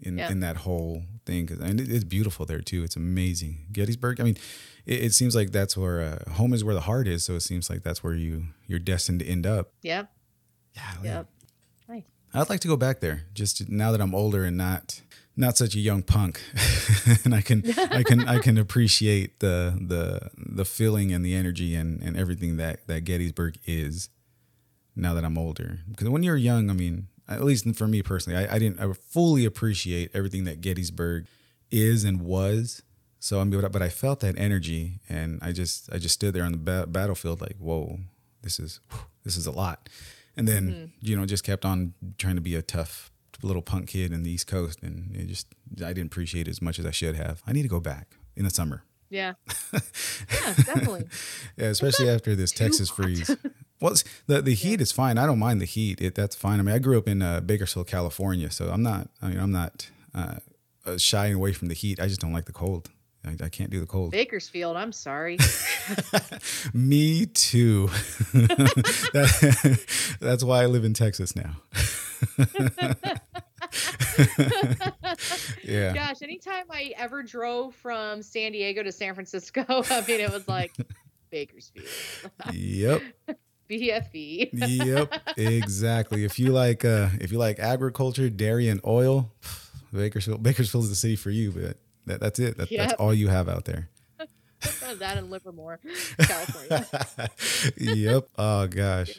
in, Yeah. in that whole thing 'Cause- and it, it's beautiful there too. It's amazing. Gettysburg i mean it, it seems like that's where uh, home is where the heart is so it seems like that's where you you're destined to end up. Yep. Yeah yep. Nice. I'd like to go back there just now that I'm older and not not such a young punk, and I can I can I can appreciate the the the feeling and the energy and, and everything that that Gettysburg is. Now that I'm older, because when you're young, I mean, at least for me personally, I, I didn't I fully appreciate everything that Gettysburg is and was. So I mean, but, but I felt that energy, and I just I just stood there on the ba- battlefield like, whoa, this is this is a lot. And then mm-hmm. you know just kept on trying to be a tough little punk kid in the East Coast, and it just I didn't appreciate it as much as I should have. I need to go back in the summer, yeah yeah definitely yeah, especially after this Texas hot. freeze. Well, the the heat is fine. I don't mind the heat. It that's fine. I mean, I grew up in uh, Bakersfield, California, so I'm not. I mean, I'm not uh, uh, shying away from the heat. I just don't like the cold. I, I can't do the cold. bakersfield i'm sorry Me too. That- that's why I live in Texas now. yeah. Gosh, anytime I ever drove from San Diego to San Francisco, I mean, it was like Bakersfield, Yep. BFE. Yep. Exactly. If you like uh if you like agriculture, dairy and oil, Bakersfield Bakersfield is the city for you, but that, that's it. That, That's all you have out there. that in Livermore, California. yep. Oh gosh.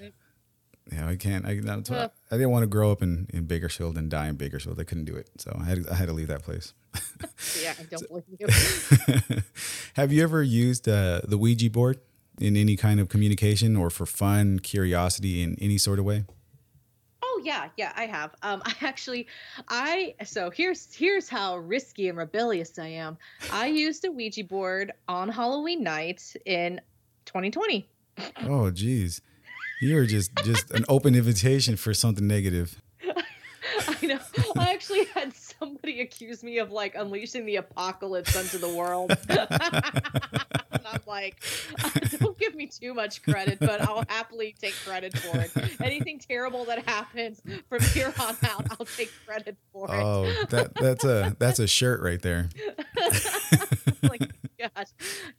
Yeah, I can't. I, that's Well- I didn't want to grow up in, in Bakersfield and die in Bakersfield. I couldn't do it, so I had I had to leave that place. yeah, I don't blame you. Have you ever used uh, the Ouija board in any kind of communication or for fun, curiosity in any sort of way? Oh yeah, yeah, I have. Um, I actually, I so here's here's how risky and rebellious I am. I used a Ouija board on Halloween night in 2020. Oh, geez, you were just just an open invitation for something negative. I know. I actually had somebody accuse me of like unleashing the apocalypse onto the world. and I'm like, don't give me too much credit, but I'll happily take credit for it. Anything terrible that happens from here on out, I'll take credit for it. Oh, that that's a that's a shirt right there. like, gosh.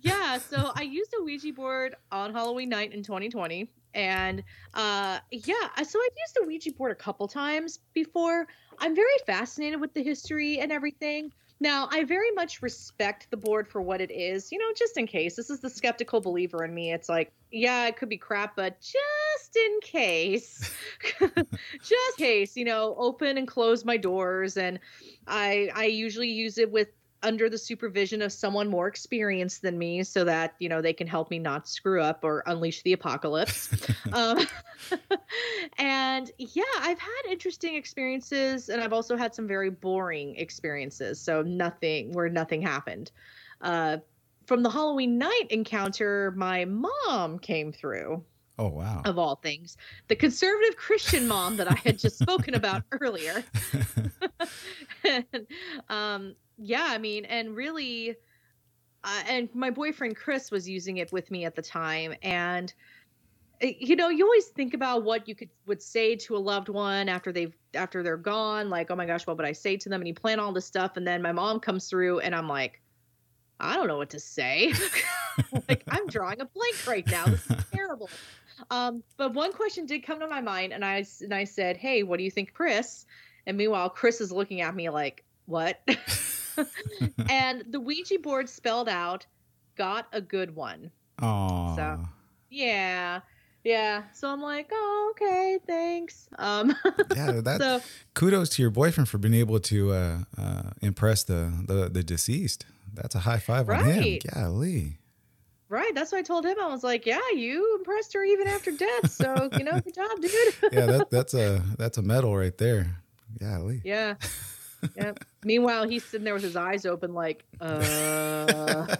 Yeah, so I used a Ouija board on Halloween night in 2020. And uh, yeah, so I've used a Ouija board a couple times before. I'm very fascinated with the history and everything. Now, I very much respect the board for what it is, you know, just in case. This is the skeptical believer in me. It's like, yeah, it could be crap, but just in case, just case, you know, open and close my doors. And I I usually use it with under the supervision of someone more experienced than me so that you know they can help me not screw up or unleash the apocalypse. Um, and yeah i've had interesting experiences and i've also had some very boring experiences so nothing where nothing happened. Uh, from the halloween night encounter my mom came through Oh wow. of all things, the conservative Christian mom that I had just spoken about earlier. and, um, yeah, I mean, and really, uh, and my boyfriend Chris was using it with me at the time, and uh, you know, you always think about what you could would say to a loved one after they've after they're gone, like, oh my gosh, what would I say to them? And you plan all this stuff, and then my mom comes through, and I'm like, I don't know what to say. like I'm drawing a blank right now. This is terrible. Um, but one question did come to my mind, and I and I said, "Hey, what do you think, Chris?" And meanwhile, Chris is looking at me like, "What?" and the Ouija board spelled out, "Got a good one." Oh. So- Yeah, yeah. So I'm like, "Oh, okay, thanks." Um, yeah, that so kudos to your boyfriend for being able to uh, uh, impress the, the the deceased. That's a high five on him. Right. Golly. Right, that's what I told him. I was like, "Yeah, you impressed her even after death." So you know, good job, dude. Yeah, that, that's a that's a medal right there. Golly. Yeah. Yeah. Meanwhile, he's sitting there with his eyes open, like, uh.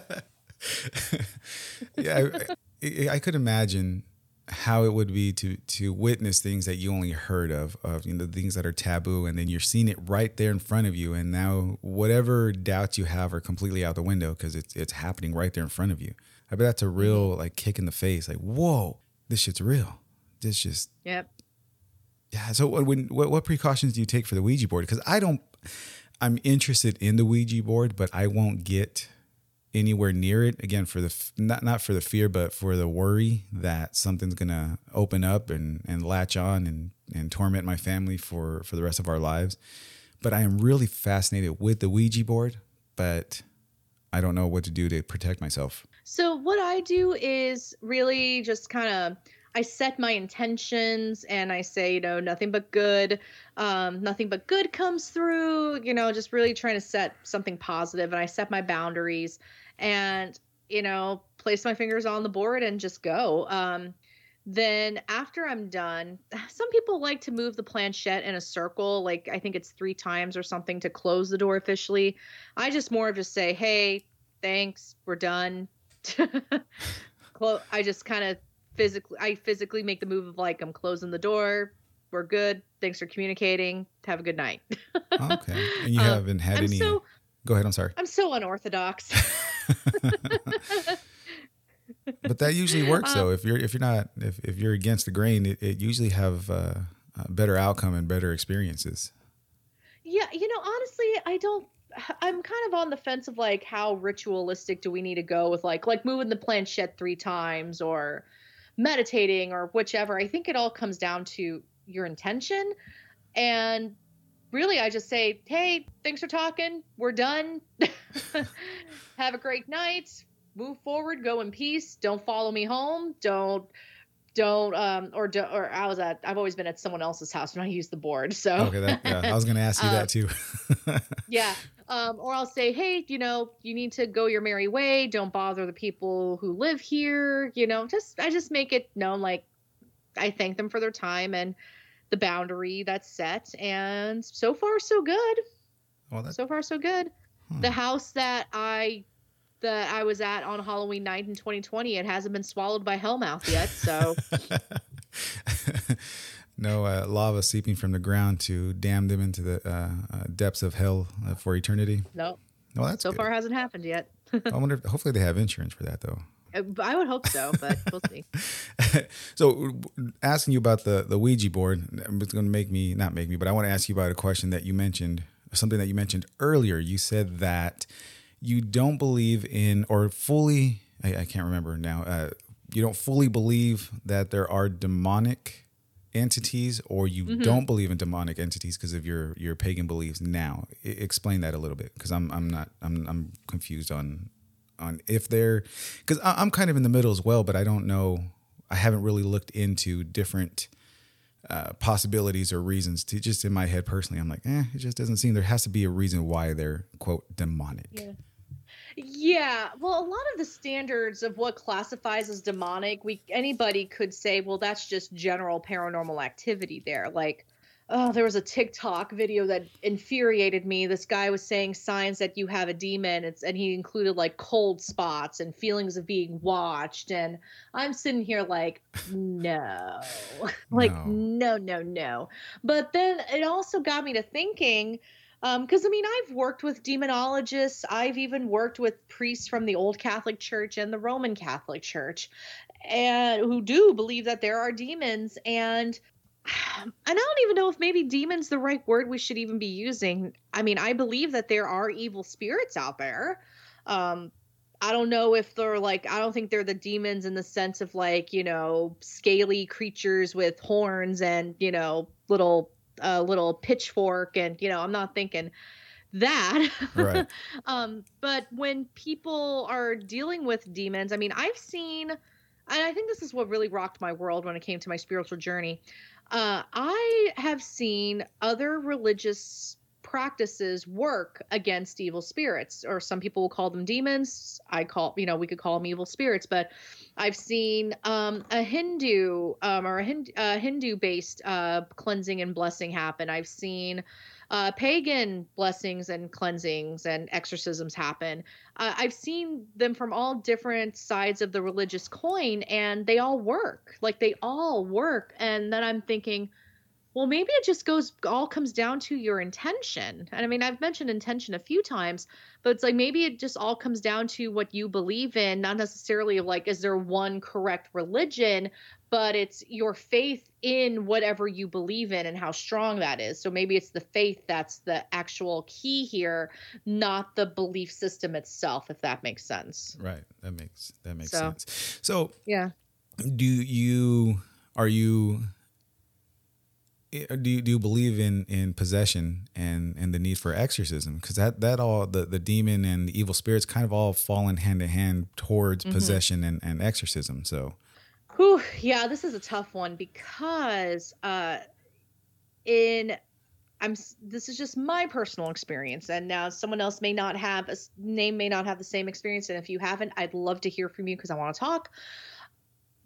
yeah, I, I, I could imagine how it would be to to witness things that you only heard of, of you know things that are taboo, and then you're seeing it right there in front of you, and now whatever doubts you have are completely out the window because it's it's happening right there in front of you. I bet that's a mm-hmm. real like kick in the face. Like, whoa, this shit's real. This just Yep. yeah. So what when what, what precautions do you take for the Ouija board? Because I don't. I'm interested in the Ouija board, but I won't get anywhere near it again for the not not for the fear, but for the worry that something's gonna open up and and latch on and and torment my family for for the rest of our lives. But I am really fascinated with the Ouija board, but I don't know what to do to protect myself. So what I do is really just kind of I set my intentions and I say, you know, nothing but good, um, nothing but good comes through, you know, just really trying to set something positive and I set my boundaries and, you know, place my fingers on the board and just go. Um, then after I'm done, some people like to move the planchette in a circle, like I think it's three times or something to close the door officially. I just more of just say, hey, thanks, we're done. I just kind of physically, I physically make the move of like I'm closing the door. We're good. Thanks for communicating. Have a good night. Okay, and you Um, haven't had I'm any. so Go ahead. I'm sorry. I'm so unorthodox. but that usually works Um, though if you're if you're not if, if you're against the grain it, it usually have uh, a better outcome and better experiences Yeah, you know, honestly, I don't. I'm kind of on the fence of like how ritualistic do we need to go with like like moving the planchette three times or meditating or whichever. I think it all comes down to your intention, and really, I just say, hey, thanks for talking. We're done. Have a great night. Move forward. Go in peace. Don't follow me home. Don't. Don't um or do, or I was at I've always been at someone else's house when I use the board so okay that, yeah i was gonna ask you Uh, that too yeah. Um, or I'll say, hey, you know, you need to go your merry way. Don't bother the people who live here. You know, just I just make it known like I thank them for their time and the boundary that's set. And so far, so good. well that, So far, so good. Hmm. The house that I that I was at on Halloween night in 2020, it hasn't been swallowed by Hellmouth yet. So no uh, lava seeping from the ground to damn them into the uh, uh, depths of hell uh, for eternity no, well that's so good. far hasn't happened yet. i wonder if, hopefully they have insurance for that though Uh, I would hope so, but we'll see. so asking you about the the ouija board it's going to make me not make me but i want to ask you about a question that you mentioned something that you mentioned earlier you said that you don't believe in or fully i, I can't remember now uh, you don't fully believe that there are demonic entities or you don't believe in demonic entities because of your your pagan beliefs now? I, explain that a little bit because i'm i'm not i'm i'm confused on on if they're because i'm kind of in the middle as well but i don't know. I haven't really looked into different uh, possibilities or reasons. To just in my head personally i'm like eh it just doesn't seem there has to be a reason why they're quote demonic. Yeah. Yeah, well, a lot of the standards of what classifies as demonic, we anybody could say, well, that's just general paranormal activity there. Like, oh, there was a TikTok video that infuriated me. This guy was saying signs that you have a demon. It's, and he included like cold spots and feelings of being watched. And I'm sitting here like, no, like, no. no, no, no. But then it also got me to thinking, because um, I mean, I've worked with demonologists. I've even worked with priests from the Old Catholic Church and the Roman Catholic Church, and who do believe that there are demons. And and I don't even know if maybe demon's the right word we should even be using. I mean, I believe that there are evil spirits out there. Um, I don't know if they're like, I don't think they're the demons in the sense of like, you know, scaly creatures with horns and, you know, little, uh, little pitchfork. And, you know, I'm not thinking that. Right. um, but when people are dealing with demons, I mean, I've seen, and I think this is what really rocked my world when it came to my spiritual journey. Uh, I have seen other religious practices work against evil spirits, or some people will call them demons. I call, you know, we could call them evil spirits, but I've seen um, a Hindu um, or a Hindu, uh, Hindu based uh, cleansing and blessing happen. I've seen uh, pagan blessings and cleansings and exorcisms happen. Uh, I've seen them from all different sides of the religious coin, and they all work. Like they all work. And then I'm thinking, well, maybe it just goes all comes down to your intention. And I mean, I've mentioned intention a few times, but it's like maybe it just all comes down to what you believe in, not necessarily like is there one correct religion, but it's your faith in whatever you believe in and how strong that is. So maybe it's the faith that's the actual key here, not the belief system itself, if that makes sense. Right. That makes that makes so, sense. So yeah. Do you are you do you, do you believe in in possession and and the need for exorcism because that that all the the demon and the evil spirits kind of all fall in hand in hand towards mm-hmm. possession and, and exorcism so Whew, yeah, this is a tough one because uh, in I'm this is just my personal experience, and now someone else may not have a name may not have the same experience, and if you haven't, I'd love to hear from you because I want to talk.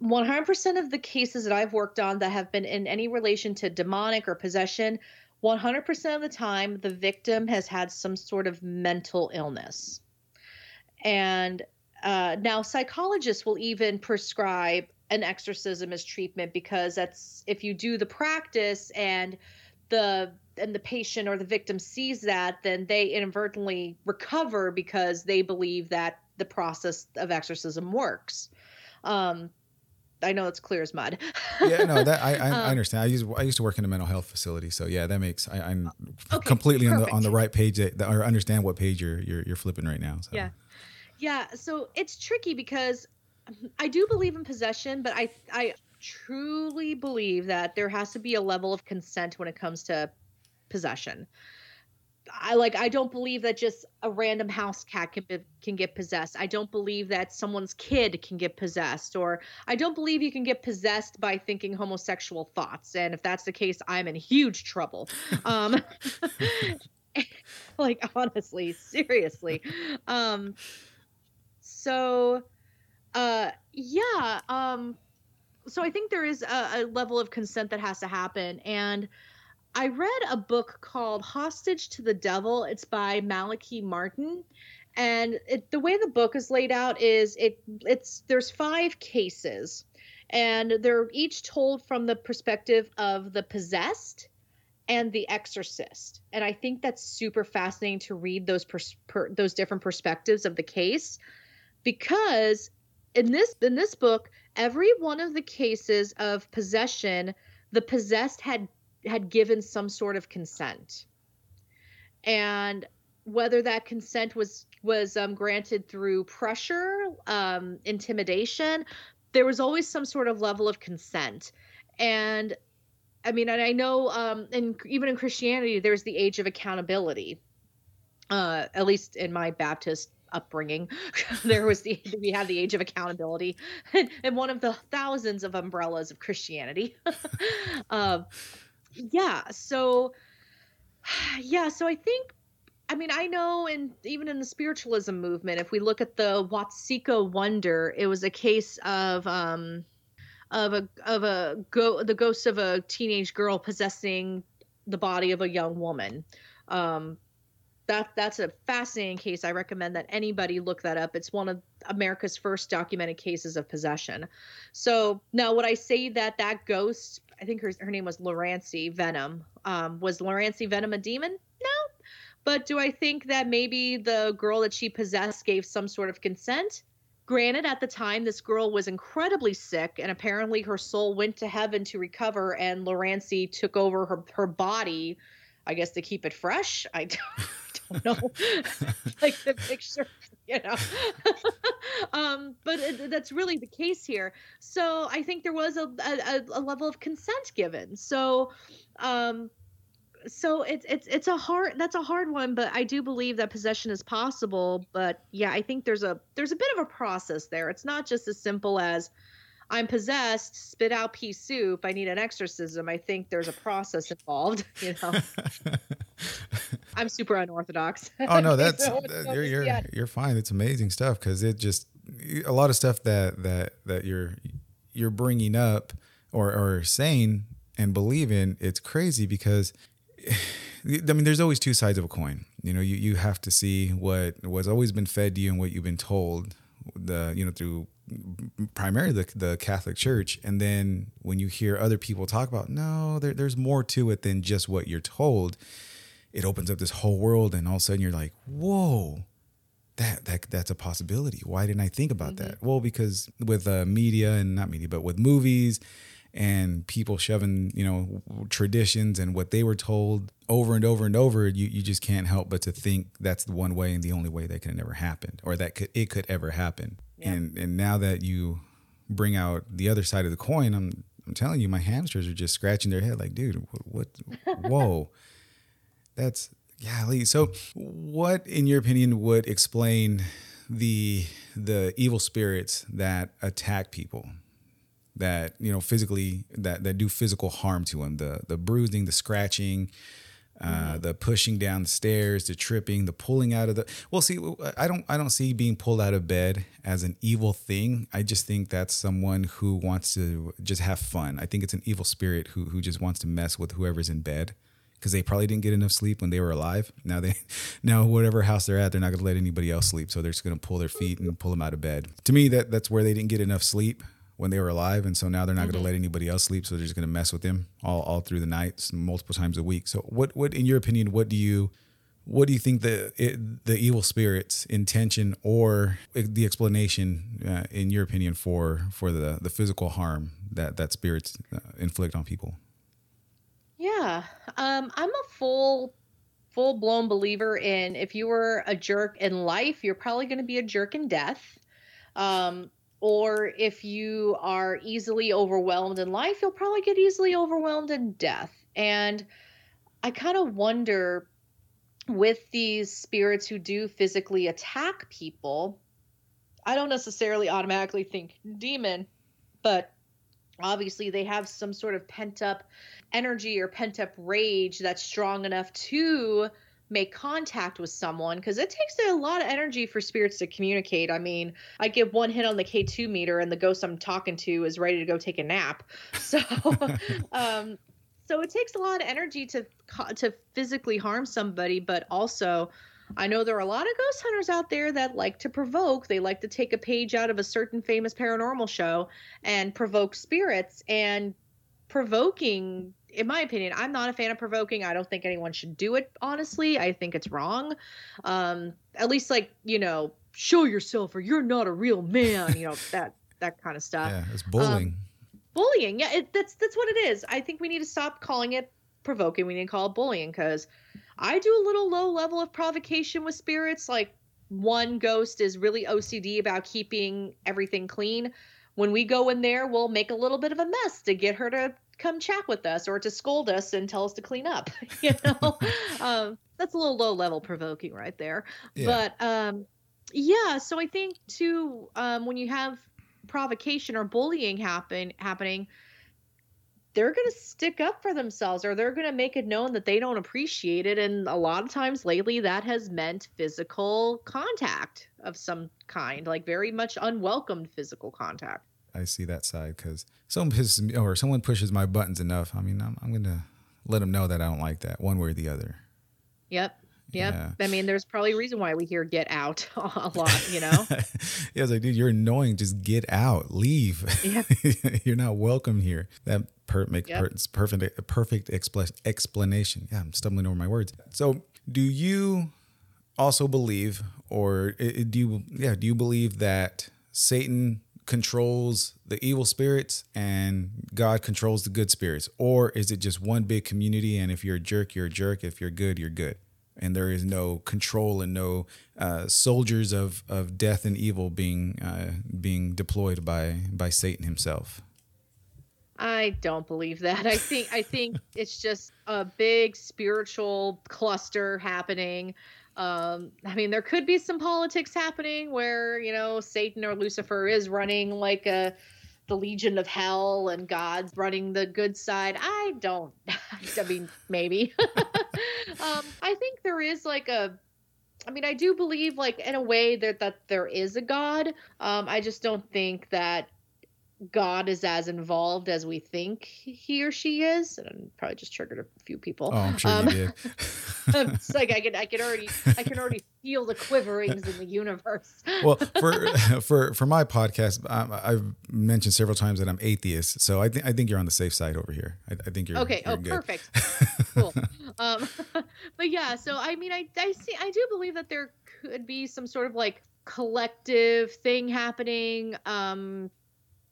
100% of the cases that I've worked on that have been in any relation to demonic or possession, 100% of the time, the victim has had some sort of mental illness. And uh, now, psychologists will even prescribe an exorcism as treatment because that's if you do the practice and the and the patient or the victim sees that then they inadvertently recover because they believe that the process of exorcism works um I know it's clear as mud. yeah, no, that I, I, um, I, understand. I used I used to work in a mental health facility, so yeah, that makes I, am okay, completely perfect. on the on the right page that, or understand what page you're you're, you're flipping right now. So. Yeah, yeah. So it's tricky because I do believe in possession, but I I truly believe that there has to be a level of consent when it comes to possession. I like I don't believe that just a random house cat can be, can get possessed. I don't believe that someone's kid can get possessed or I don't believe you can get possessed by thinking homosexual thoughts. And if that's the case, I'm in huge trouble. Um like honestly, seriously. Um so uh, yeah. Um, so I think there is a, a level of consent that has to happen, and I read a book called Hostage to the Devil. It's by Malachi Martin. And it, the way the book is laid out is it it's there's five cases and they're each told from the perspective of the possessed and the exorcist. And I think that's super fascinating to read those pers- per, those different perspectives of the case because in this in this book, every one of the cases of possession, the possessed had had given some sort of consent, and whether that consent was was um, granted through pressure, um, intimidation, there was always some sort of level of consent, and I mean, and I know, um, and even in Christianity, there's the age of accountability. Uh, at least in my Baptist upbringing. there was the we had the age of accountability and, and one of the thousands of umbrellas of Christianity. uh, yeah, so yeah, so I think I mean, I know, and even in the spiritualism movement, if we look at the Watseka Wonder, it was a case of um, of a of a go the ghost of a teenage girl possessing the body of a young woman. Um, that that's a fascinating case. I recommend that anybody look that up. It's one of America's first documented cases of possession. So now, would I say that that ghost? I think her her name was Lurancy Vennum. Um, was Lurancy Vennum a demon? No. But do I think that maybe the girl that she possessed gave some sort of consent? Granted, at the time, this girl was incredibly sick, and apparently her soul went to heaven to recover, and Lurancy took over her, her body, I guess, to keep it fresh. I don't, don't know. like the picture, you know. um, but it, that's really the case here. So I think there was a, a, a level of consent given. So, um, so it's it's it's a hard that's a hard one but i do believe that possession is possible but yeah i think there's a there's a bit of a process there it's not just as simple as i'm possessed spit out pea soup i need an exorcism i think there's a process involved you know i'm super unorthodox oh no that's so, you're you're, yeah. you're fine it's amazing stuff because it just a lot of stuff that that that you're you're bringing up or or saying and believe in it's crazy because I mean, there's always two sides of a coin. You know, you, you have to see what what's always been fed to you and what you've been told, the you know through primarily the, the Catholic Church, and then when you hear other people talk about, no, there, there's more to it than just what you're told. It opens up this whole world, and all of a sudden you're like, whoa, that that that's a possibility. Why didn't I think about mm-hmm. that? Well, because with uh, media and not media, but with movies and people shoving you know traditions and what they were told over and over and over you, you just can't help but to think that's the one way and the only way that could never happen or that could it could ever happen yeah. and and now that you bring out the other side of the coin i'm i'm telling you my hamsters are just scratching their head like dude what, what whoa that's golly. so what in your opinion would explain the the evil spirits that attack people that you know physically that that do physical harm to him the the bruising the scratching uh, mm-hmm. the pushing down the stairs the tripping the pulling out of the well see i don't i don't see being pulled out of bed as an evil thing i just think that's someone who wants to just have fun i think it's an evil spirit who who just wants to mess with whoever's in bed because they probably didn't get enough sleep when they were alive. Now they, now whatever house they're at, they're not going to let anybody else sleep, so they're just going to pull their feet and pull them out of bed. To me, that that's where they didn't get enough sleep when they were alive, and so now they're not mm-hmm. going to let anybody else sleep. So they're just going to mess with them all, all through the nights, multiple times a week. So what what in your opinion, what do you what do you think the it, the evil spirits intention or the explanation uh, in your opinion for for the the physical harm that that spirits uh, inflict on people yeah um i'm a full full blown believer in if you were a jerk in life you're probably going to be a jerk in death um or if you are easily overwhelmed in life, you'll probably get easily overwhelmed in death. And I kind of wonder with these spirits who do physically attack people, I don't necessarily automatically think demon, but obviously they have some sort of pent up energy or pent up rage that's strong enough to make contact with someone because it takes a lot of energy for spirits to communicate. I mean, I give one hit on the K2 meter and the ghost I'm talking to is ready to go take a nap. So, um, so it takes a lot of energy to to physically harm somebody, but also I know there are a lot of ghost hunters out there that like to provoke. They like to take a page out of a certain famous paranormal show and provoke spirits and provoking in my opinion, I'm not a fan of provoking. I don't think anyone should do it, honestly. I think it's wrong. Um, at least like, you know, show yourself or you're not a real man, you know, that that kind of stuff. Yeah, it's bullying. Um, bullying. Yeah, it, that's that's what it is. I think we need to stop calling it provoking. We need to call it bullying cuz I do a little low level of provocation with spirits like one ghost is really OCD about keeping everything clean. When we go in there, we'll make a little bit of a mess to get her to come chat with us or to scold us and tell us to clean up. you know, um, that's a little low level provoking right there. Yeah. But um, yeah, so I think too um, when you have provocation or bullying happen happening, they're going to stick up for themselves or they're going to make it known that they don't appreciate it. And a lot of times lately, that has meant physical contact of some kind, like very much unwelcomed physical contact. I see that side because someone pisses me or someone pushes my buttons enough. I mean, I'm, I'm gonna let them know that I don't like that one way or the other. Yep. Yep. Yeah. I mean, there's probably a reason why we hear "get out" a lot. You know. yeah, I was like, dude, you're annoying. Just get out, leave. Yep. you're not welcome here. That per- makes Yep. per- perfect perfect expl- explanation. Yeah, I'm stumbling over my words. So, do you also believe, or do you, yeah, do you believe that Satan controls the evil spirits and God controls the good spirits, or is it just one big community? And if you're a jerk, you're a jerk. If you're good, you're good. And there is no control and no uh, soldiers of, of death and evil being uh, being deployed by by Satan himself. I don't believe that. I think I think it's just a big spiritual cluster happening. Um, I mean, there could be some politics happening where you know Satan or Lucifer is running like a the Legion of Hell, and God's running the good side. I don't. I mean, maybe. um, I think there is like a. I mean, I do believe like in a way that that there is a God. Um, I just don't think that God is as involved as we think he or she is. And I probably just triggered a few people. Oh, I'm sure Um, you did. it's like I can I can already I can already feel the quiverings in the universe. well, for for for my podcast, um, I've mentioned several times that I'm atheist, so I think I think you're on the safe side over here. I, I think you're okay. You're Oh, good. perfect. cool. Um, but yeah, so I mean, I I see I do believe that there could be some sort of like collective thing happening. Um,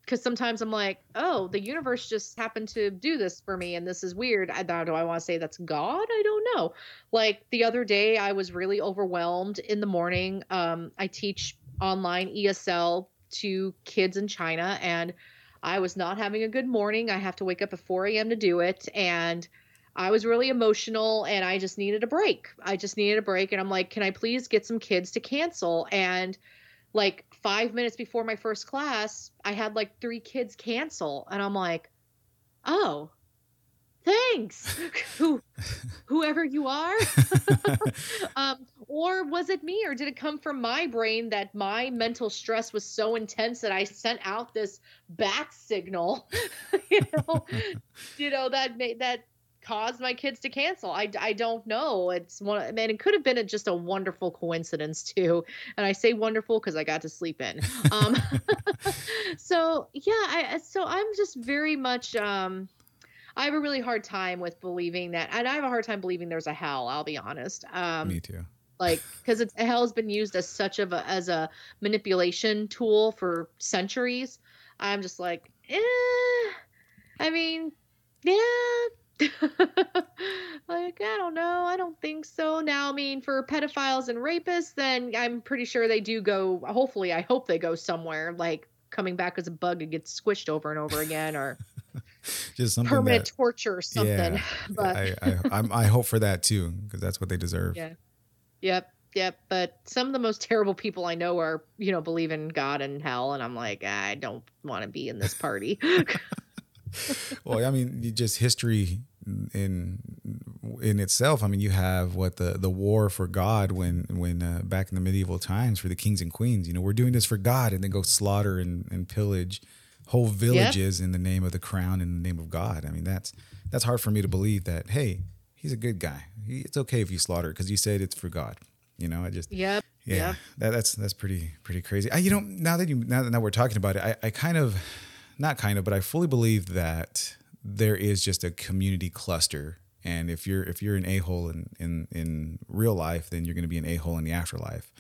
because sometimes I'm like, oh, the universe just happened to do this for me, and this is weird. I do I want to say that's God? I don't know. Like the other day, I was really overwhelmed in the morning. Um, I teach online ESL to kids in China, and I was not having a good morning. I have to wake up at 4 a.m. to do it, and I was really emotional, and I just needed a break. I just needed a break, and I'm like, can I please get some kids to cancel? And like five minutes before my first class, I had like three kids cancel, and I'm like, oh, thanks, Who, whoever you are. um, or was it me, or did it come from my brain that my mental stress was so intense that I sent out this bat signal, you know, you know that made that caused my kids to cancel. I, I don't know. It's one, man, it could have been a, just a wonderful coincidence too. And I say wonderful because I got to sleep in. Um, so yeah, I, so I'm just very much, um, I have a really hard time with believing that, and I have a hard time believing there's a hell. I'll be honest. Um, Me too. like because it's hell has been used as such of a as a manipulation tool for centuries. I'm just like, eh. I mean, yeah. like I don't know. I don't think so. Now, I mean, for pedophiles and rapists, then I'm pretty sure they do go. Hopefully, I hope they go somewhere like coming back as a bug and get squished over and over again, or Just something permanent that torture or something. Yeah, but I, I, I hope for that too because that's what they deserve. Yeah. Yep, yep. But some of the most terrible people I know are, you know, believe in God and hell, and I'm like, I don't want to be in this party. well, I mean, just history in in itself. I mean, you have what the the war for God when when uh, back in the medieval times for the kings and queens. You know, we're doing this for God, and then go slaughter and, and pillage whole villages in the name of the crown in the name of God. I mean, that's that's hard for me to believe that. Hey, he's a good guy. He, it's okay if you slaughter because you said it's for God. You know, I just yep. yeah, Yep. that, that's that's pretty pretty crazy. I, you know, now that you now that now we're talking about it, I, I kind of, not kind of, but I fully believe that there is just a community cluster, and if you're if you're an a hole in, in in real life, then you're going to be an a hole in the afterlife,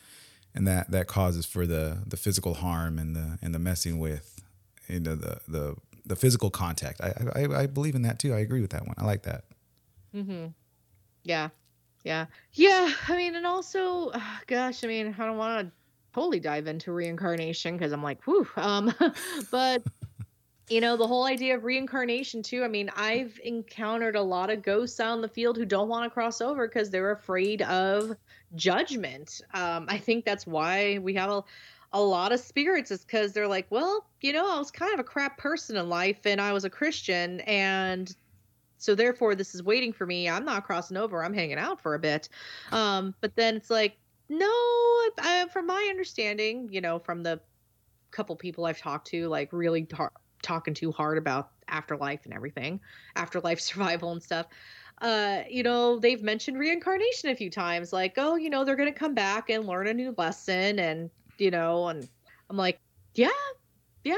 and that that causes for the the physical harm and the and the messing with, you know, the the the physical contact. I I, I believe in that too. I agree with that one. I like that. Mm-hmm. Yeah. Yeah. Yeah. I mean, and also, uh, gosh, I mean, I don't want to totally dive into reincarnation because I'm like, whew. Um, but you know, the whole idea of reincarnation too. I mean, I've encountered a lot of ghosts out in the field who don't want to cross over because they're afraid of judgment. Um, I think that's why we have a a lot of spirits is because they're like, well, you know, I was kind of a crap person in life and I was a Christian and so therefore this is waiting for me i'm not crossing over i'm hanging out for a bit um but then it's like no I, I, from my understanding you know from the couple people i've talked to like really tar- talking too hard about afterlife and everything afterlife survival and stuff uh, you know, they've mentioned reincarnation a few times, like, oh, you know, they're gonna come back and learn a new lesson, and you know, and I'm like, yeah, yeah.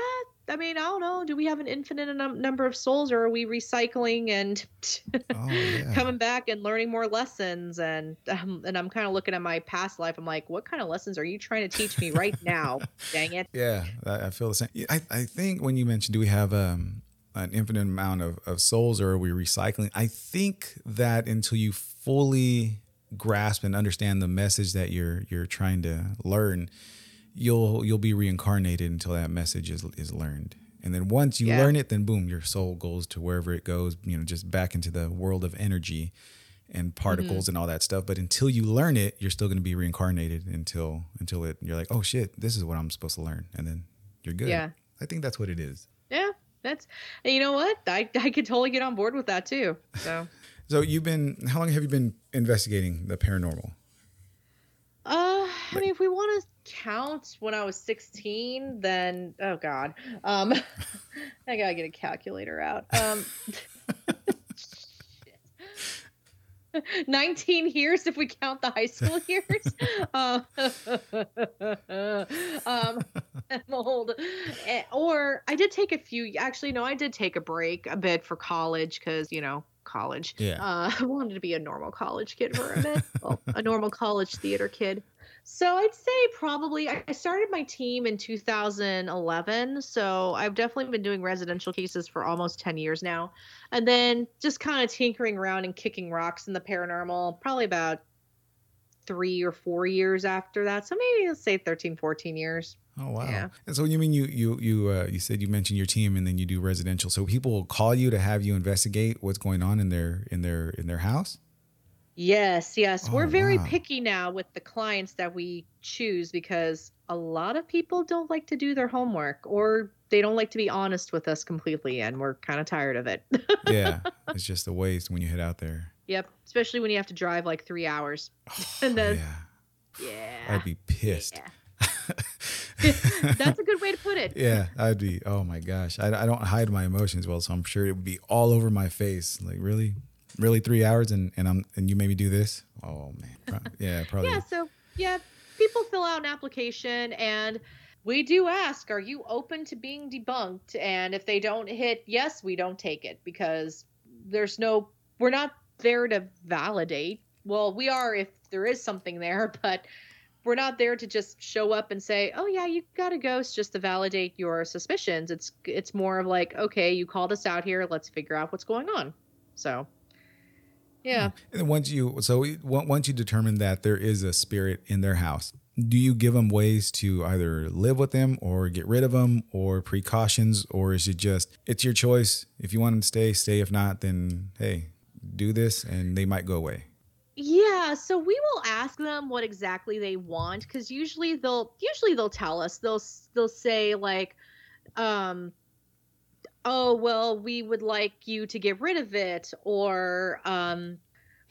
I mean, I don't know. Do we have an infinite num- number of souls, or are we recycling and Oh, yeah. coming back and learning more lessons? And um, and I'm kind of looking at my past life. I'm like, what kind of lessons are you trying to teach me right now? Dang it! Yeah, I, I feel the same. I, I think when you mentioned, do we have um, an infinite amount of, of souls or are we recycling? I think that until you fully grasp and understand the message that you're you're trying to learn, you'll you'll be reincarnated until that message is is learned. And then once you Yeah. learn it, then boom, your soul goes to wherever it goes, you know, just back into the world of energy and particles mm-hmm. and all that stuff. But until you learn it, you're still going to be reincarnated until until it you're like, oh shit, this is what I'm supposed to learn, and then you're good. Yeah. I think that's what it is. Yeah, that's. And you know what? I I could totally get on board with that too. So. So you've been how long have you been investigating the paranormal? Uh, I mean, if we want to count when I was 16, then oh god, um, I gotta get a calculator out. Um, 19 years if we count the high school years. uh, um, I'm old. Eh, Or I did take a few. Actually, no, I did take a break a bit for college because you know college. Yeah. Uh, I wanted to be a normal college kid for a bit. well, a normal college theater kid. So I'd say probably I I started my team in 2011. So I've definitely been doing residential cases for almost 10 years now. And then just kind of tinkering around and kicking rocks in the paranormal, probably about three or four years after that. So maybe let's say 13, 14 years. Oh wow! Yeah. And so you mean you you you uh, you said you mentioned your team and then you do residential. So people will call you to have you investigate what's going on in their in their in their house. Yes, yes. Oh, We're very wow. picky now with the clients that we choose because a lot of people don't like to do their homework or they don't like to be honest with us completely and we're kind of tired of it. Yeah, it's just a waste when you head out there. Yep, especially when you have to drive like 3 hours. Oh, And then- yeah, Yeah. I'd be pissed. Yeah. That's a good way to put it. Yeah, I'd be. Oh my gosh, I, I don't hide my emotions well, so I'm sure it would be all over my face. Like really, really three hours and and I'm and you made me do this. Oh man, Pro- yeah, probably. Yeah, so yeah, people fill out an application and we do ask, are you open to being debunked? And if they don't hit yes, we don't take it because there's no we're not there to validate. Well, we are if there is something there, but we're not there to just show up and say, "Oh yeah, you got a ghost," just to validate your suspicions. It's it's more of like, "Okay, you called us out here. Let's figure out what's going on." So, yeah. And once you so once you determine that there is a spirit in their house, do you give them ways to either live with them or get rid of them or precautions or is it just it's your choice if you want them to stay stay if not then hey do this and they might go away. Yeah, so we will ask them what exactly they want because usually they'll usually they'll tell us they'll they'll say like, um, oh well we would like you to get rid of it or um,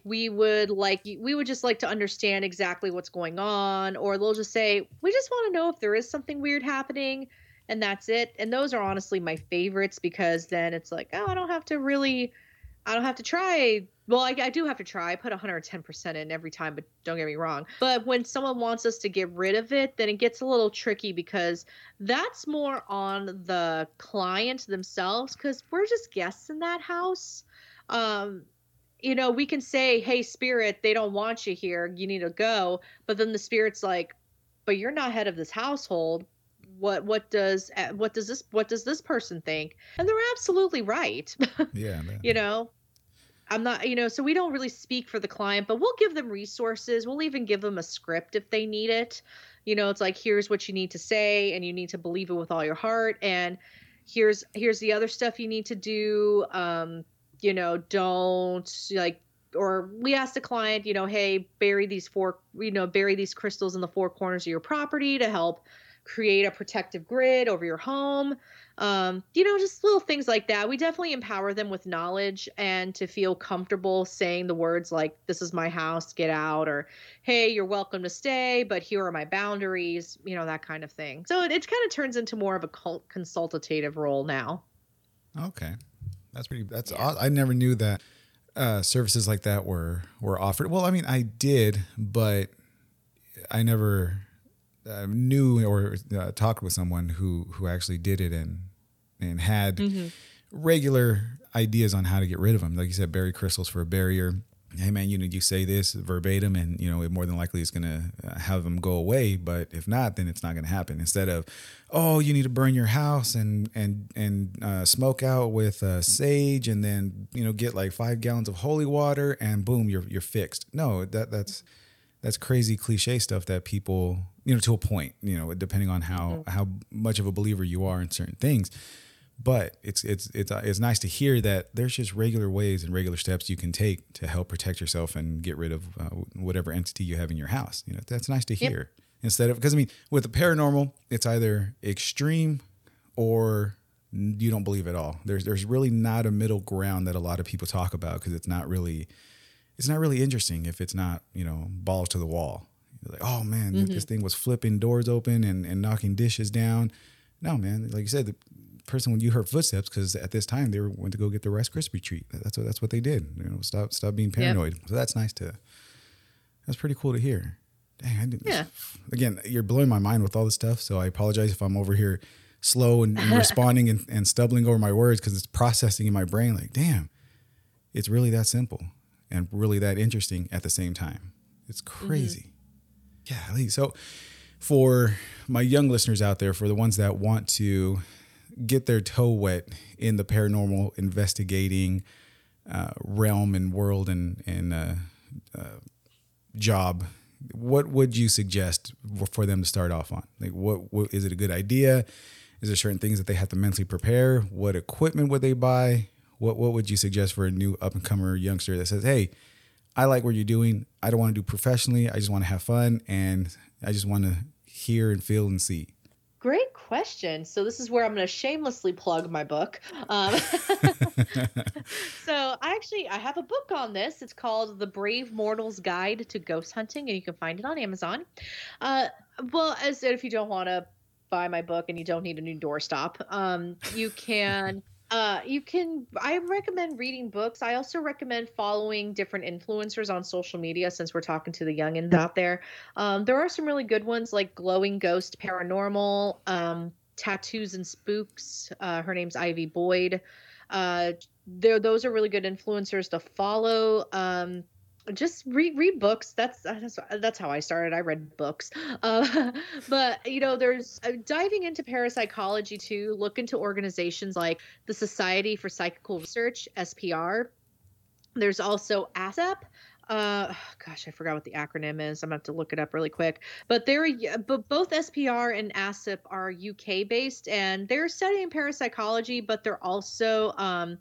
we would like we would just like to understand exactly what's going on or they'll just say we just want to know if there is something weird happening and that's it and those are honestly my favorites because then it's like oh I don't have to really I don't have to try. Well, I, I do have to try. I put 110% in every time, but don't get me wrong. But when someone wants us to get rid of it, then it gets a little tricky because that's more on the client themselves because we're just guests in that house. Um, you know, we can say, hey, spirit, they don't want you here. You need to go. But then the spirit's like, but you're not head of this household. What what does uh, what does this what does this person think? And they're absolutely right. Yeah. that- you know i'm not you know so we don't really speak for the client but we'll give them resources. We'll even give them a script if they need it. You know it's like here's what you need to say and you need to believe it with all your heart and here's here's the other stuff you need to do um you know don't like or we ask the client you know hey bury these four you know bury these crystals in the four corners of your property to help create a protective grid over your home um, you know, just little things like that. We definitely empower them with knowledge and to feel comfortable saying the words like, This is my house, get out, or Hey, you're welcome to stay, but here are my boundaries, you know, that kind of thing. So it, it kind of turns into more of a cult consultative role now. Okay, that's pretty. That's Yeah. aw- I never knew that. uh, services like that were were offered. Well, I mean, I did, but I never uh, knew or uh, talked with someone who who actually did it and and had Mm-hmm. regular ideas on how to get rid of them. Like you said, bury crystals for a barrier. Hey man, you know you say this verbatim, and you know it more than likely is going to have them go away. But if not, then it's not going to happen. Instead of, oh, you need to burn your house and and and uh, smoke out with uh, sage, and then you know get like five gallons of holy water, and boom, you're you're fixed. No, that that's that's crazy cliche stuff that people you know to a point you know depending on how how much of a believer you are in certain things but it's it's it's uh, it's nice to hear that there's just regular ways and regular steps you can take to help protect yourself and get rid of uh, whatever entity you have in your house. You know that's nice to hear. Instead of because i mean with the paranormal it's either extreme or you don't believe at all. There's there's really not a middle ground that a lot of people talk about because it's not really it's not really interesting if it's not you know balls to the wall. You're like oh man th- this thing was flipping doors open and, and knocking dishes down. No man like you said the person when you heard footsteps because at this time they were went to go get the rice krispie treat that's what that's what they did you know stop stop being paranoid so that's nice to that's pretty cool to hear dang i didn't Yeah. again you're blowing my mind with all this stuff so i apologize if i'm over here slow and, and responding and, and stumbling over my words because it's processing in my brain like damn it's really that simple and really that interesting at the same time. It's mm-hmm. crazy. Yeah. So, for my young listeners out there, for the ones that want to get their toe wet in the paranormal investigating uh, realm and world and and uh, uh, job, what would you suggest for them to start off on? Like, what, what is it a good idea? Is there certain things that they have to mentally prepare? What equipment would they buy? What what would you suggest for a new up and comer youngster that says, "Hey, I like what you're doing. I don't want to do professionally. I just want to have fun and I just want to hear and feel and see." Question. So this is where I'm going to shamelessly plug my book. Um, so I actually I have a book on this. It's called The Brave Mortal's Guide to Ghost Hunting, and you can find it on Amazon. Uh, well, as if you don't want to buy my book and you don't need a new doorstop, um, you can. Uh, you can. I recommend reading books. I also recommend following different influencers on social media. Since we're talking to the youngins out there, um, there are some really good ones like Glowing Ghost Paranormal, um, Tattoos and Spooks. Uh, her name's Ivy Boyd. Uh, there, those are really good influencers to follow. Um, just read read books. That's that's that's how I started. I read books. Uh, but you know, there's uh, diving into parapsychology too. Look into organizations like the Society for Psychical Research (SPR). There's also ASSAP. Uh, gosh, I forgot what the acronym is. I'm gonna have to look it up really quick. But they're but both SPR and ASSAP are UK based, and they're studying parapsychology, but they're also um,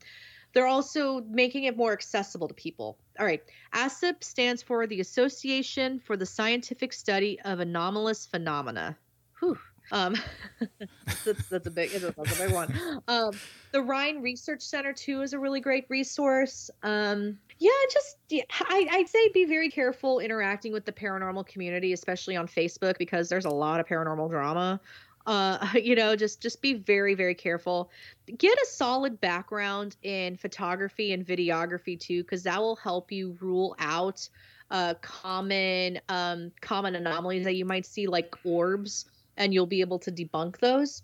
they're also making it more accessible to people. All right. ASSAP stands for the Association for the Scientific Study of Anomalous Phenomena. Whew. Um, that's, that's a big that's a big one. Um, the Rhine Research Center too is a really great resource. Um, yeah, just yeah, I, I'd say be very careful interacting with the paranormal community, especially on Facebook, because there's a lot of paranormal drama uh, you know just just be very very careful. Get a solid background in photography and videography too because that will help you rule out uh, common um, common anomalies that you might see like orbs and you'll be able to debunk those.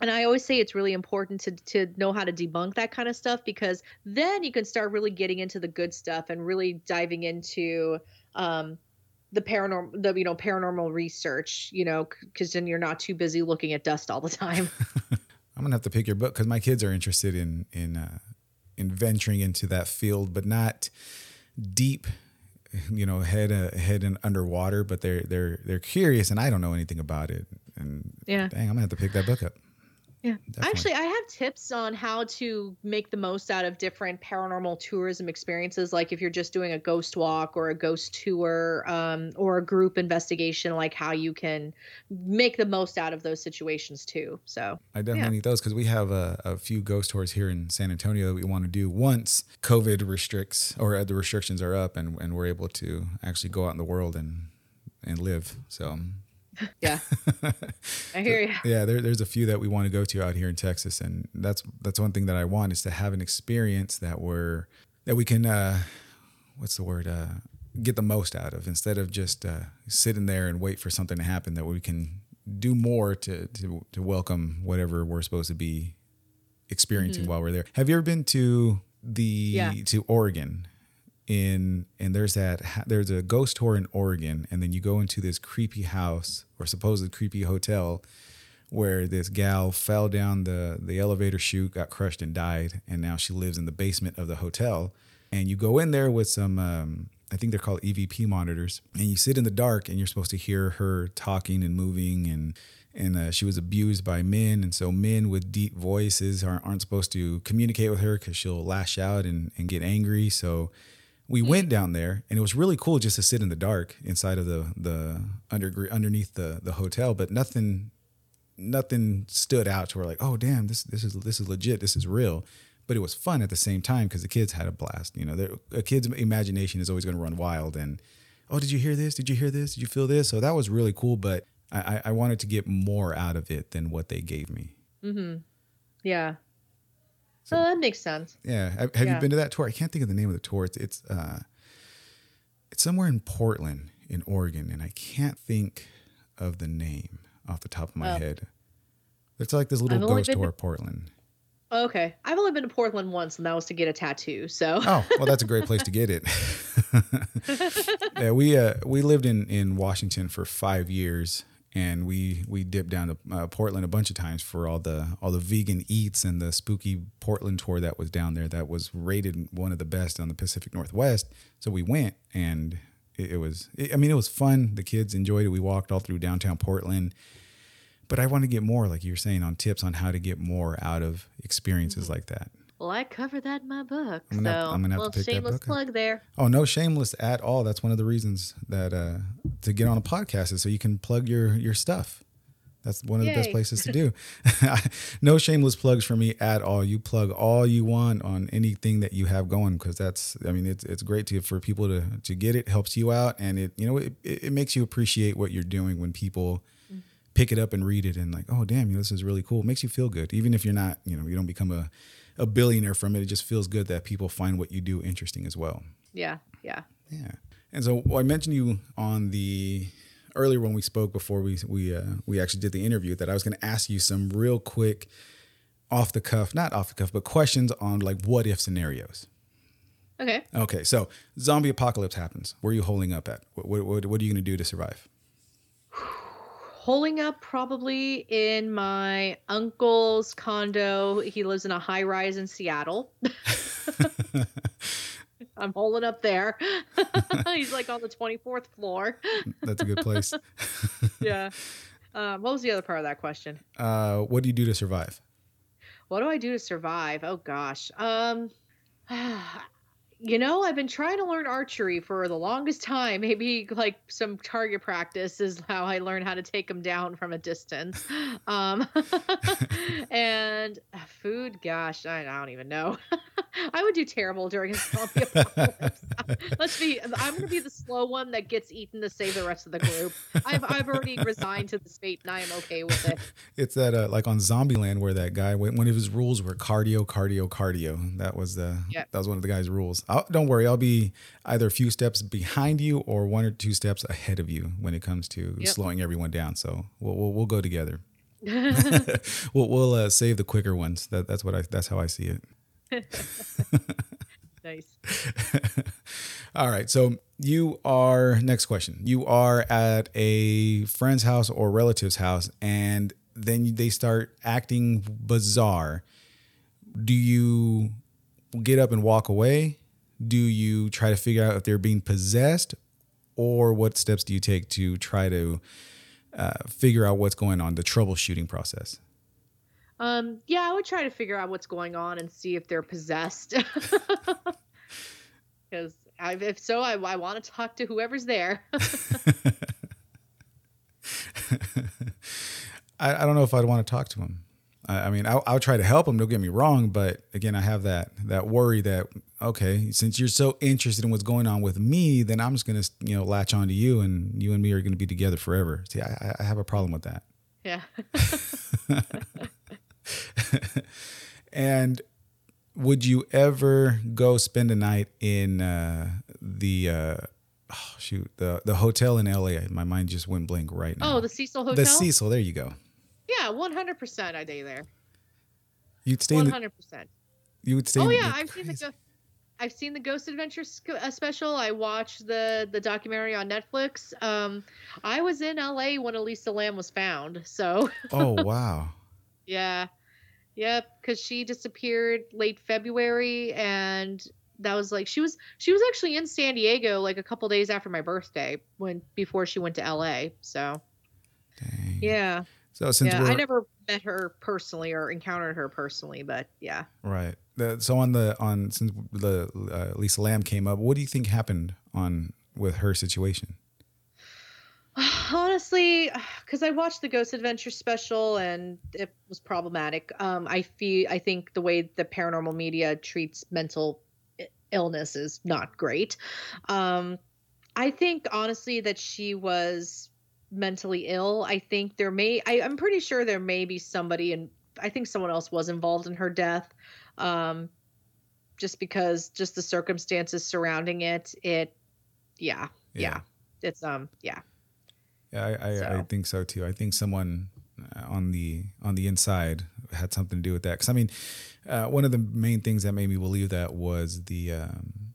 And I always say it's really important to to know how to debunk that kind of stuff because then you can start really getting into the good stuff and really diving into um, the paranormal the you know paranormal research you know because then you're not too busy looking at dust all the time I'm gonna have to pick your book because my kids are interested in in uh, in venturing into that field, but not deep. You know, head uh, head in underwater, but they're they're they're curious, and I don't know anything about it. And Yeah. dang, I'm gonna have to pick that book up. Yeah Definitely. actually i have tips on how to make the most out of different paranormal tourism experiences like if you're just doing a ghost walk or a ghost tour um, or a group investigation like how you can make the most out of those situations too so I definitely Yeah. need those because we have a, a few ghost tours here in San Antonio that we want to do once COVID restricts or uh, the restrictions are up and, and we're able to actually go out in the world and and live. So yeah i hear you yeah, there, there's a few that we want to go to out here in Texas, and that's that's one thing that I want is to have an experience that we're that we can uh, what's the word uh, get the most out of instead of just uh, sitting there and wait for something to happen. That we can do more to to, to welcome whatever we're supposed to be experiencing while we're there. Have you ever been to the Yeah. to Oregon? In and there's that there's a ghost tour in Oregon, and then you go into this creepy house or supposed creepy hotel where this gal fell down the the elevator chute, got crushed and died, and now she lives in the basement of the hotel. And you go in there with some, um, I think they're called EVP monitors, and you sit in the dark, and you're supposed to hear her talking and moving, and and uh, she was abused by men, and so men with deep voices aren't, aren't supposed to communicate with her because she'll lash out and, and get angry. So we mm-hmm. went down there and it was really cool just to sit in the dark inside of the the under underneath the the hotel but nothing nothing stood out to where like oh damn this this is this is legit this is real. But it was fun at the same time because the kids had a blast you know a kid's imagination is always going to run wild and oh did you hear this? Did you hear this? Did you feel this? So that was really cool but I, I I wanted to get more out of it than what they gave me. Mm-hmm. Yeah. So that makes sense. Yeah. Have, have you been to that tour? I can't think of the name of the tour. It's it's uh, it's somewhere in Portland, in Oregon, and I can't think of the name off the top of my Oh. head. It's like this little ghost been to- tour, Portland. Okay. I've only been to Portland once, and that was to get a tattoo. So Oh, well, that's a great place to get it. yeah, we uh, we lived in in Washington for five years, and we we dipped down to uh, Portland a bunch of times for all the all the vegan eats and the spooky Portland tour that was down there. That was rated one of the best on the Pacific Northwest. So we went, and it, it was it, I mean it was fun. The kids enjoyed it. We walked all through downtown Portland. But I want to get more, like you were saying, on tips on how to get more out of experiences like that. well, I cover that in my book. I'm gonna have so I'm gonna have to little pick that shameless book up. plug there. Oh, no shameless at all. That's one of the reasons that uh, to get on a podcast is so you can plug your your stuff. That's one of the best places to do. no shameless plugs for me at all. You plug all you want on anything that you have going because that's I mean it's it's great to for people to to get it helps you out and it you know it, it, it makes you appreciate what you're doing when people mm-hmm. pick it up and read it and like oh damn you know, this is really cool. It makes you feel good even if you're not you know you don't become a a billionaire from it. It just feels good that people find what you do interesting as well. Yeah. Yeah. Yeah. And so well, I mentioned you on the earlier when we spoke before we we uh, we actually did the interview that I was going to ask you some real quick off the cuff, not off the cuff, but questions on like what if scenarios. Okay. Okay, so zombie apocalypse happens. Where are you holding up at? What what, what, what are you going to do to survive? Holding up probably in my uncle's condo. He lives in a high rise in Seattle. I'm holding up there. He's like on the 24th floor. That's a good place. yeah. Um, what was the other part of that question? uh, what do you do to survive? What do I do to survive? Oh gosh. Um you know, I've been trying to learn archery for the longest time. Maybe like some target practice is how I learn how to take them down from a distance. Um and food, gosh, I, I don't even know. I would do terrible during a zombie apocalypse. Let's be I'm going to be the slow one that gets eaten to save the rest of the group. I've I've already resigned to this fate and I am okay with it. It's that uh, like on Zombieland where that guy one of his rules were cardio, cardio, cardio. That was the Yep. that was one of the guy's rules. I'll, don't worry, I'll be either a few steps behind you or one or two steps ahead of you when it comes to Yep. slowing everyone down. So we'll we'll, we'll go together. we'll we'll uh, save the quicker ones. That that's what I that's how I see it. Nice. All right. So you are next question. You are at a friend's house or relative's house, and then they start acting bizarre. Do you get up and walk away? Do you try to figure out if they're being possessed, or what steps do you take to try to uh, figure out what's going on? The troubleshooting process. Um, yeah, I would try to figure out what's going on and see if they're possessed. Because if so, I, I want to talk to whoever's there. I, I don't know if I'd want to talk to him. I, I mean, I'll, I'll try to help him. Don't get me wrong, but again, I have that that worry that okay, since you're so interested in what's going on with me, then I'm just gonna you know latch onto you, and you and me are gonna be together forever. See, I, I have a problem with that. yeah. And would you ever go spend a night in uh, the uh, oh, shoot the the hotel in LA? My mind just went blank right now. Oh, the Cecil Hotel. the Cecil. There you go. Yeah, one hundred percent. I'd stay there. You'd stay One hundred percent. you would stay. Oh yeah, I've seen the go- I've seen the Ghost Adventure sc- uh, special. I watched the the documentary on Netflix. Um, I was in LA when Elisa Lam was found. So Oh wow. yeah, yep, because she disappeared late February, and that was like she was she was actually in San Diego like a couple days after my birthday when before she went to LA. So Dang. yeah, So since yeah, I never met her personally or encountered her personally, but yeah. right, the, so on the on since the uh, Lisa Lam came up, what do you think happened on with her situation? Honestly, because I watched the Ghost Adventure special and it was problematic. Um, I feel I think the way the paranormal media treats mental illness is not great. Um, I think honestly that she was mentally ill. I think there may I, I'm pretty sure there may be somebody and I think someone else was involved in her death. Um, just because just the circumstances surrounding it, it yeah, yeah. It's um yeah. Yeah, I, I, I think so too. I think someone uh, on the on the inside had something to do with that. Because I mean, uh, one of the main things that made me believe that was the um,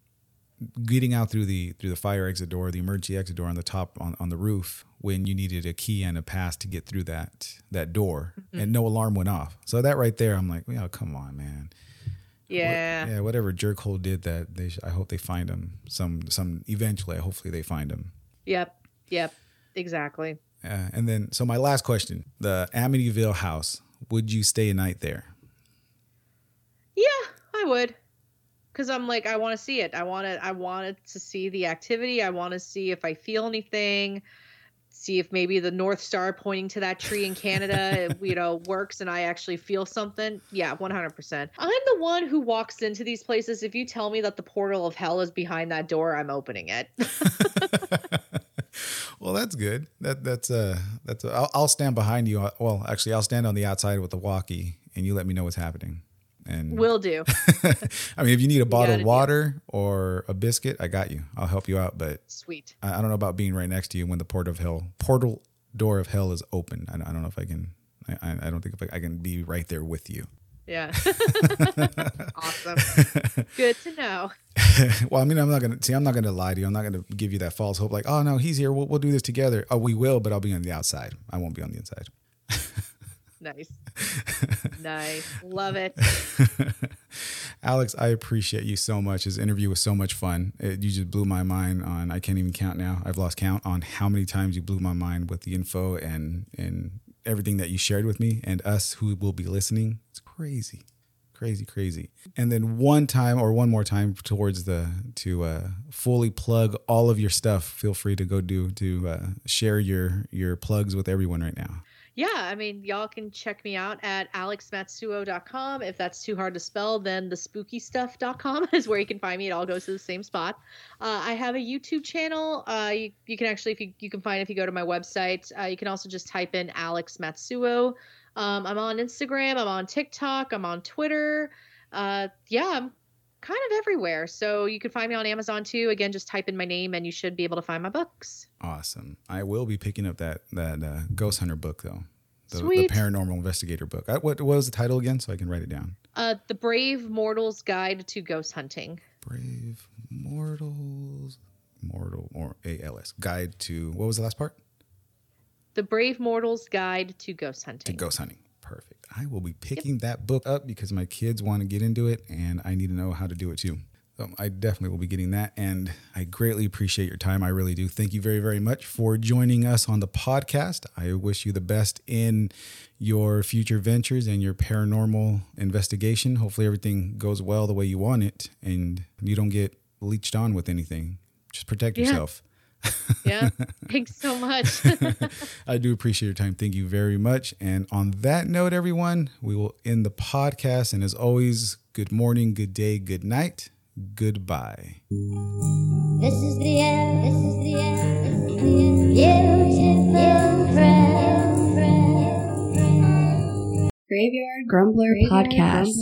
getting out through the through the fire exit door, the emergency exit door on the top on, on the roof when you needed a key and a pass to get through that that door, Mm-hmm. and no alarm went off. So that right there, I'm like, yeah, come on, man. What- Yeah. yeah. Whatever jerkhole did that, they sh- I hope they find him some some eventually. Hopefully they find him. Yep. Yep. Exactly. Uh, and then, so my last question: the Amityville house. Would you stay a night there? Yeah, I would. Cause I'm like, I want to see it. I want to. I wanted to see the activity. I want to see if I feel anything. See if maybe the North Star pointing to that tree in Canada, you know, works, and I actually feel something. Yeah, 100%. I'm the one who walks into these places. If you tell me that the portal of hell is behind that door, I'm opening it. well, that's good. That that's uh that's i I'll, I'll stand behind you. Well, actually, I'll stand on the outside with the walkie, and you let me know what's happening. And Will do. I mean, if you need a bottle of water or a biscuit, I got you. I'll help you out. But Sweet. I, I don't know about being right next to you when the port of hell portal door of hell is open. I, don't- I don't know if I can. I, I- I don't think if I, I can be right there with you. Yeah. awesome. Good to know. well, I mean, I'm not gonna see. I'm not gonna lie to you. I'm not gonna give you that false hope. Like, oh no, he's here. We'll, we'll do this together. Oh, we will, but I'll be on the outside. I won't be on the inside. Nice. nice. Love it. Alex, I appreciate you so much. This interview was so much fun. It, you just blew my mind on. I can't even count now. I've lost count on how many times you blew my mind with the info and and everything that you shared with me and us who will be listening. It's crazy, crazy, crazy. And then one time or one more time towards the to uh, fully plug all of your stuff. Feel free to go do to uh, share your your plugs with everyone right now. Yeah, I mean, y'all can check me out at alexmatsuo.com. If that's too hard to spell, then thespookystuff.com is where you can find me. It all goes to the same spot. Uh, I have a YouTube channel. Uh, you, you can actually, if you, you can find if you go to my website. Uh, you can also just type in Alex Matsuo. Um, I'm on Instagram. I'm on TikTok. I'm on Twitter. Uh, yeah, I'm kind of everywhere. So you can find me on Amazon too. Again, just type in my name and you should be able to find my books. Awesome. I will be picking up that that uh, Ghost Hunter book though. The, the paranormal investigator book. I, what, what was the title again? So I can write it down. Uh, the Brave Mortal's Guide to Ghost Hunting. Brave Mortals, Mortal or ALS Guide to what was the last part? The Brave Mortal's Guide to Ghost Hunting. To ghost hunting. Perfect. I will be picking that book up because my kids want to get into it and I need to know how to do it too. So I definitely will be getting that. And I greatly appreciate your time. I really do. Thank you very, very much for joining us on the podcast. I wish you the best in your future ventures and your paranormal investigation. Hopefully, everything goes well the way you want it and you don't get leached on with anything. Just protect Yeah. yourself. Yeah. Thanks so much. I do appreciate your time. Thank you very much. And on that note, everyone, we will end the podcast. And as always, good morning, good day, good night, goodbye. This is the end. This is the end. This is the end. Beautiful friend. Graveyard Grumbler Podcast.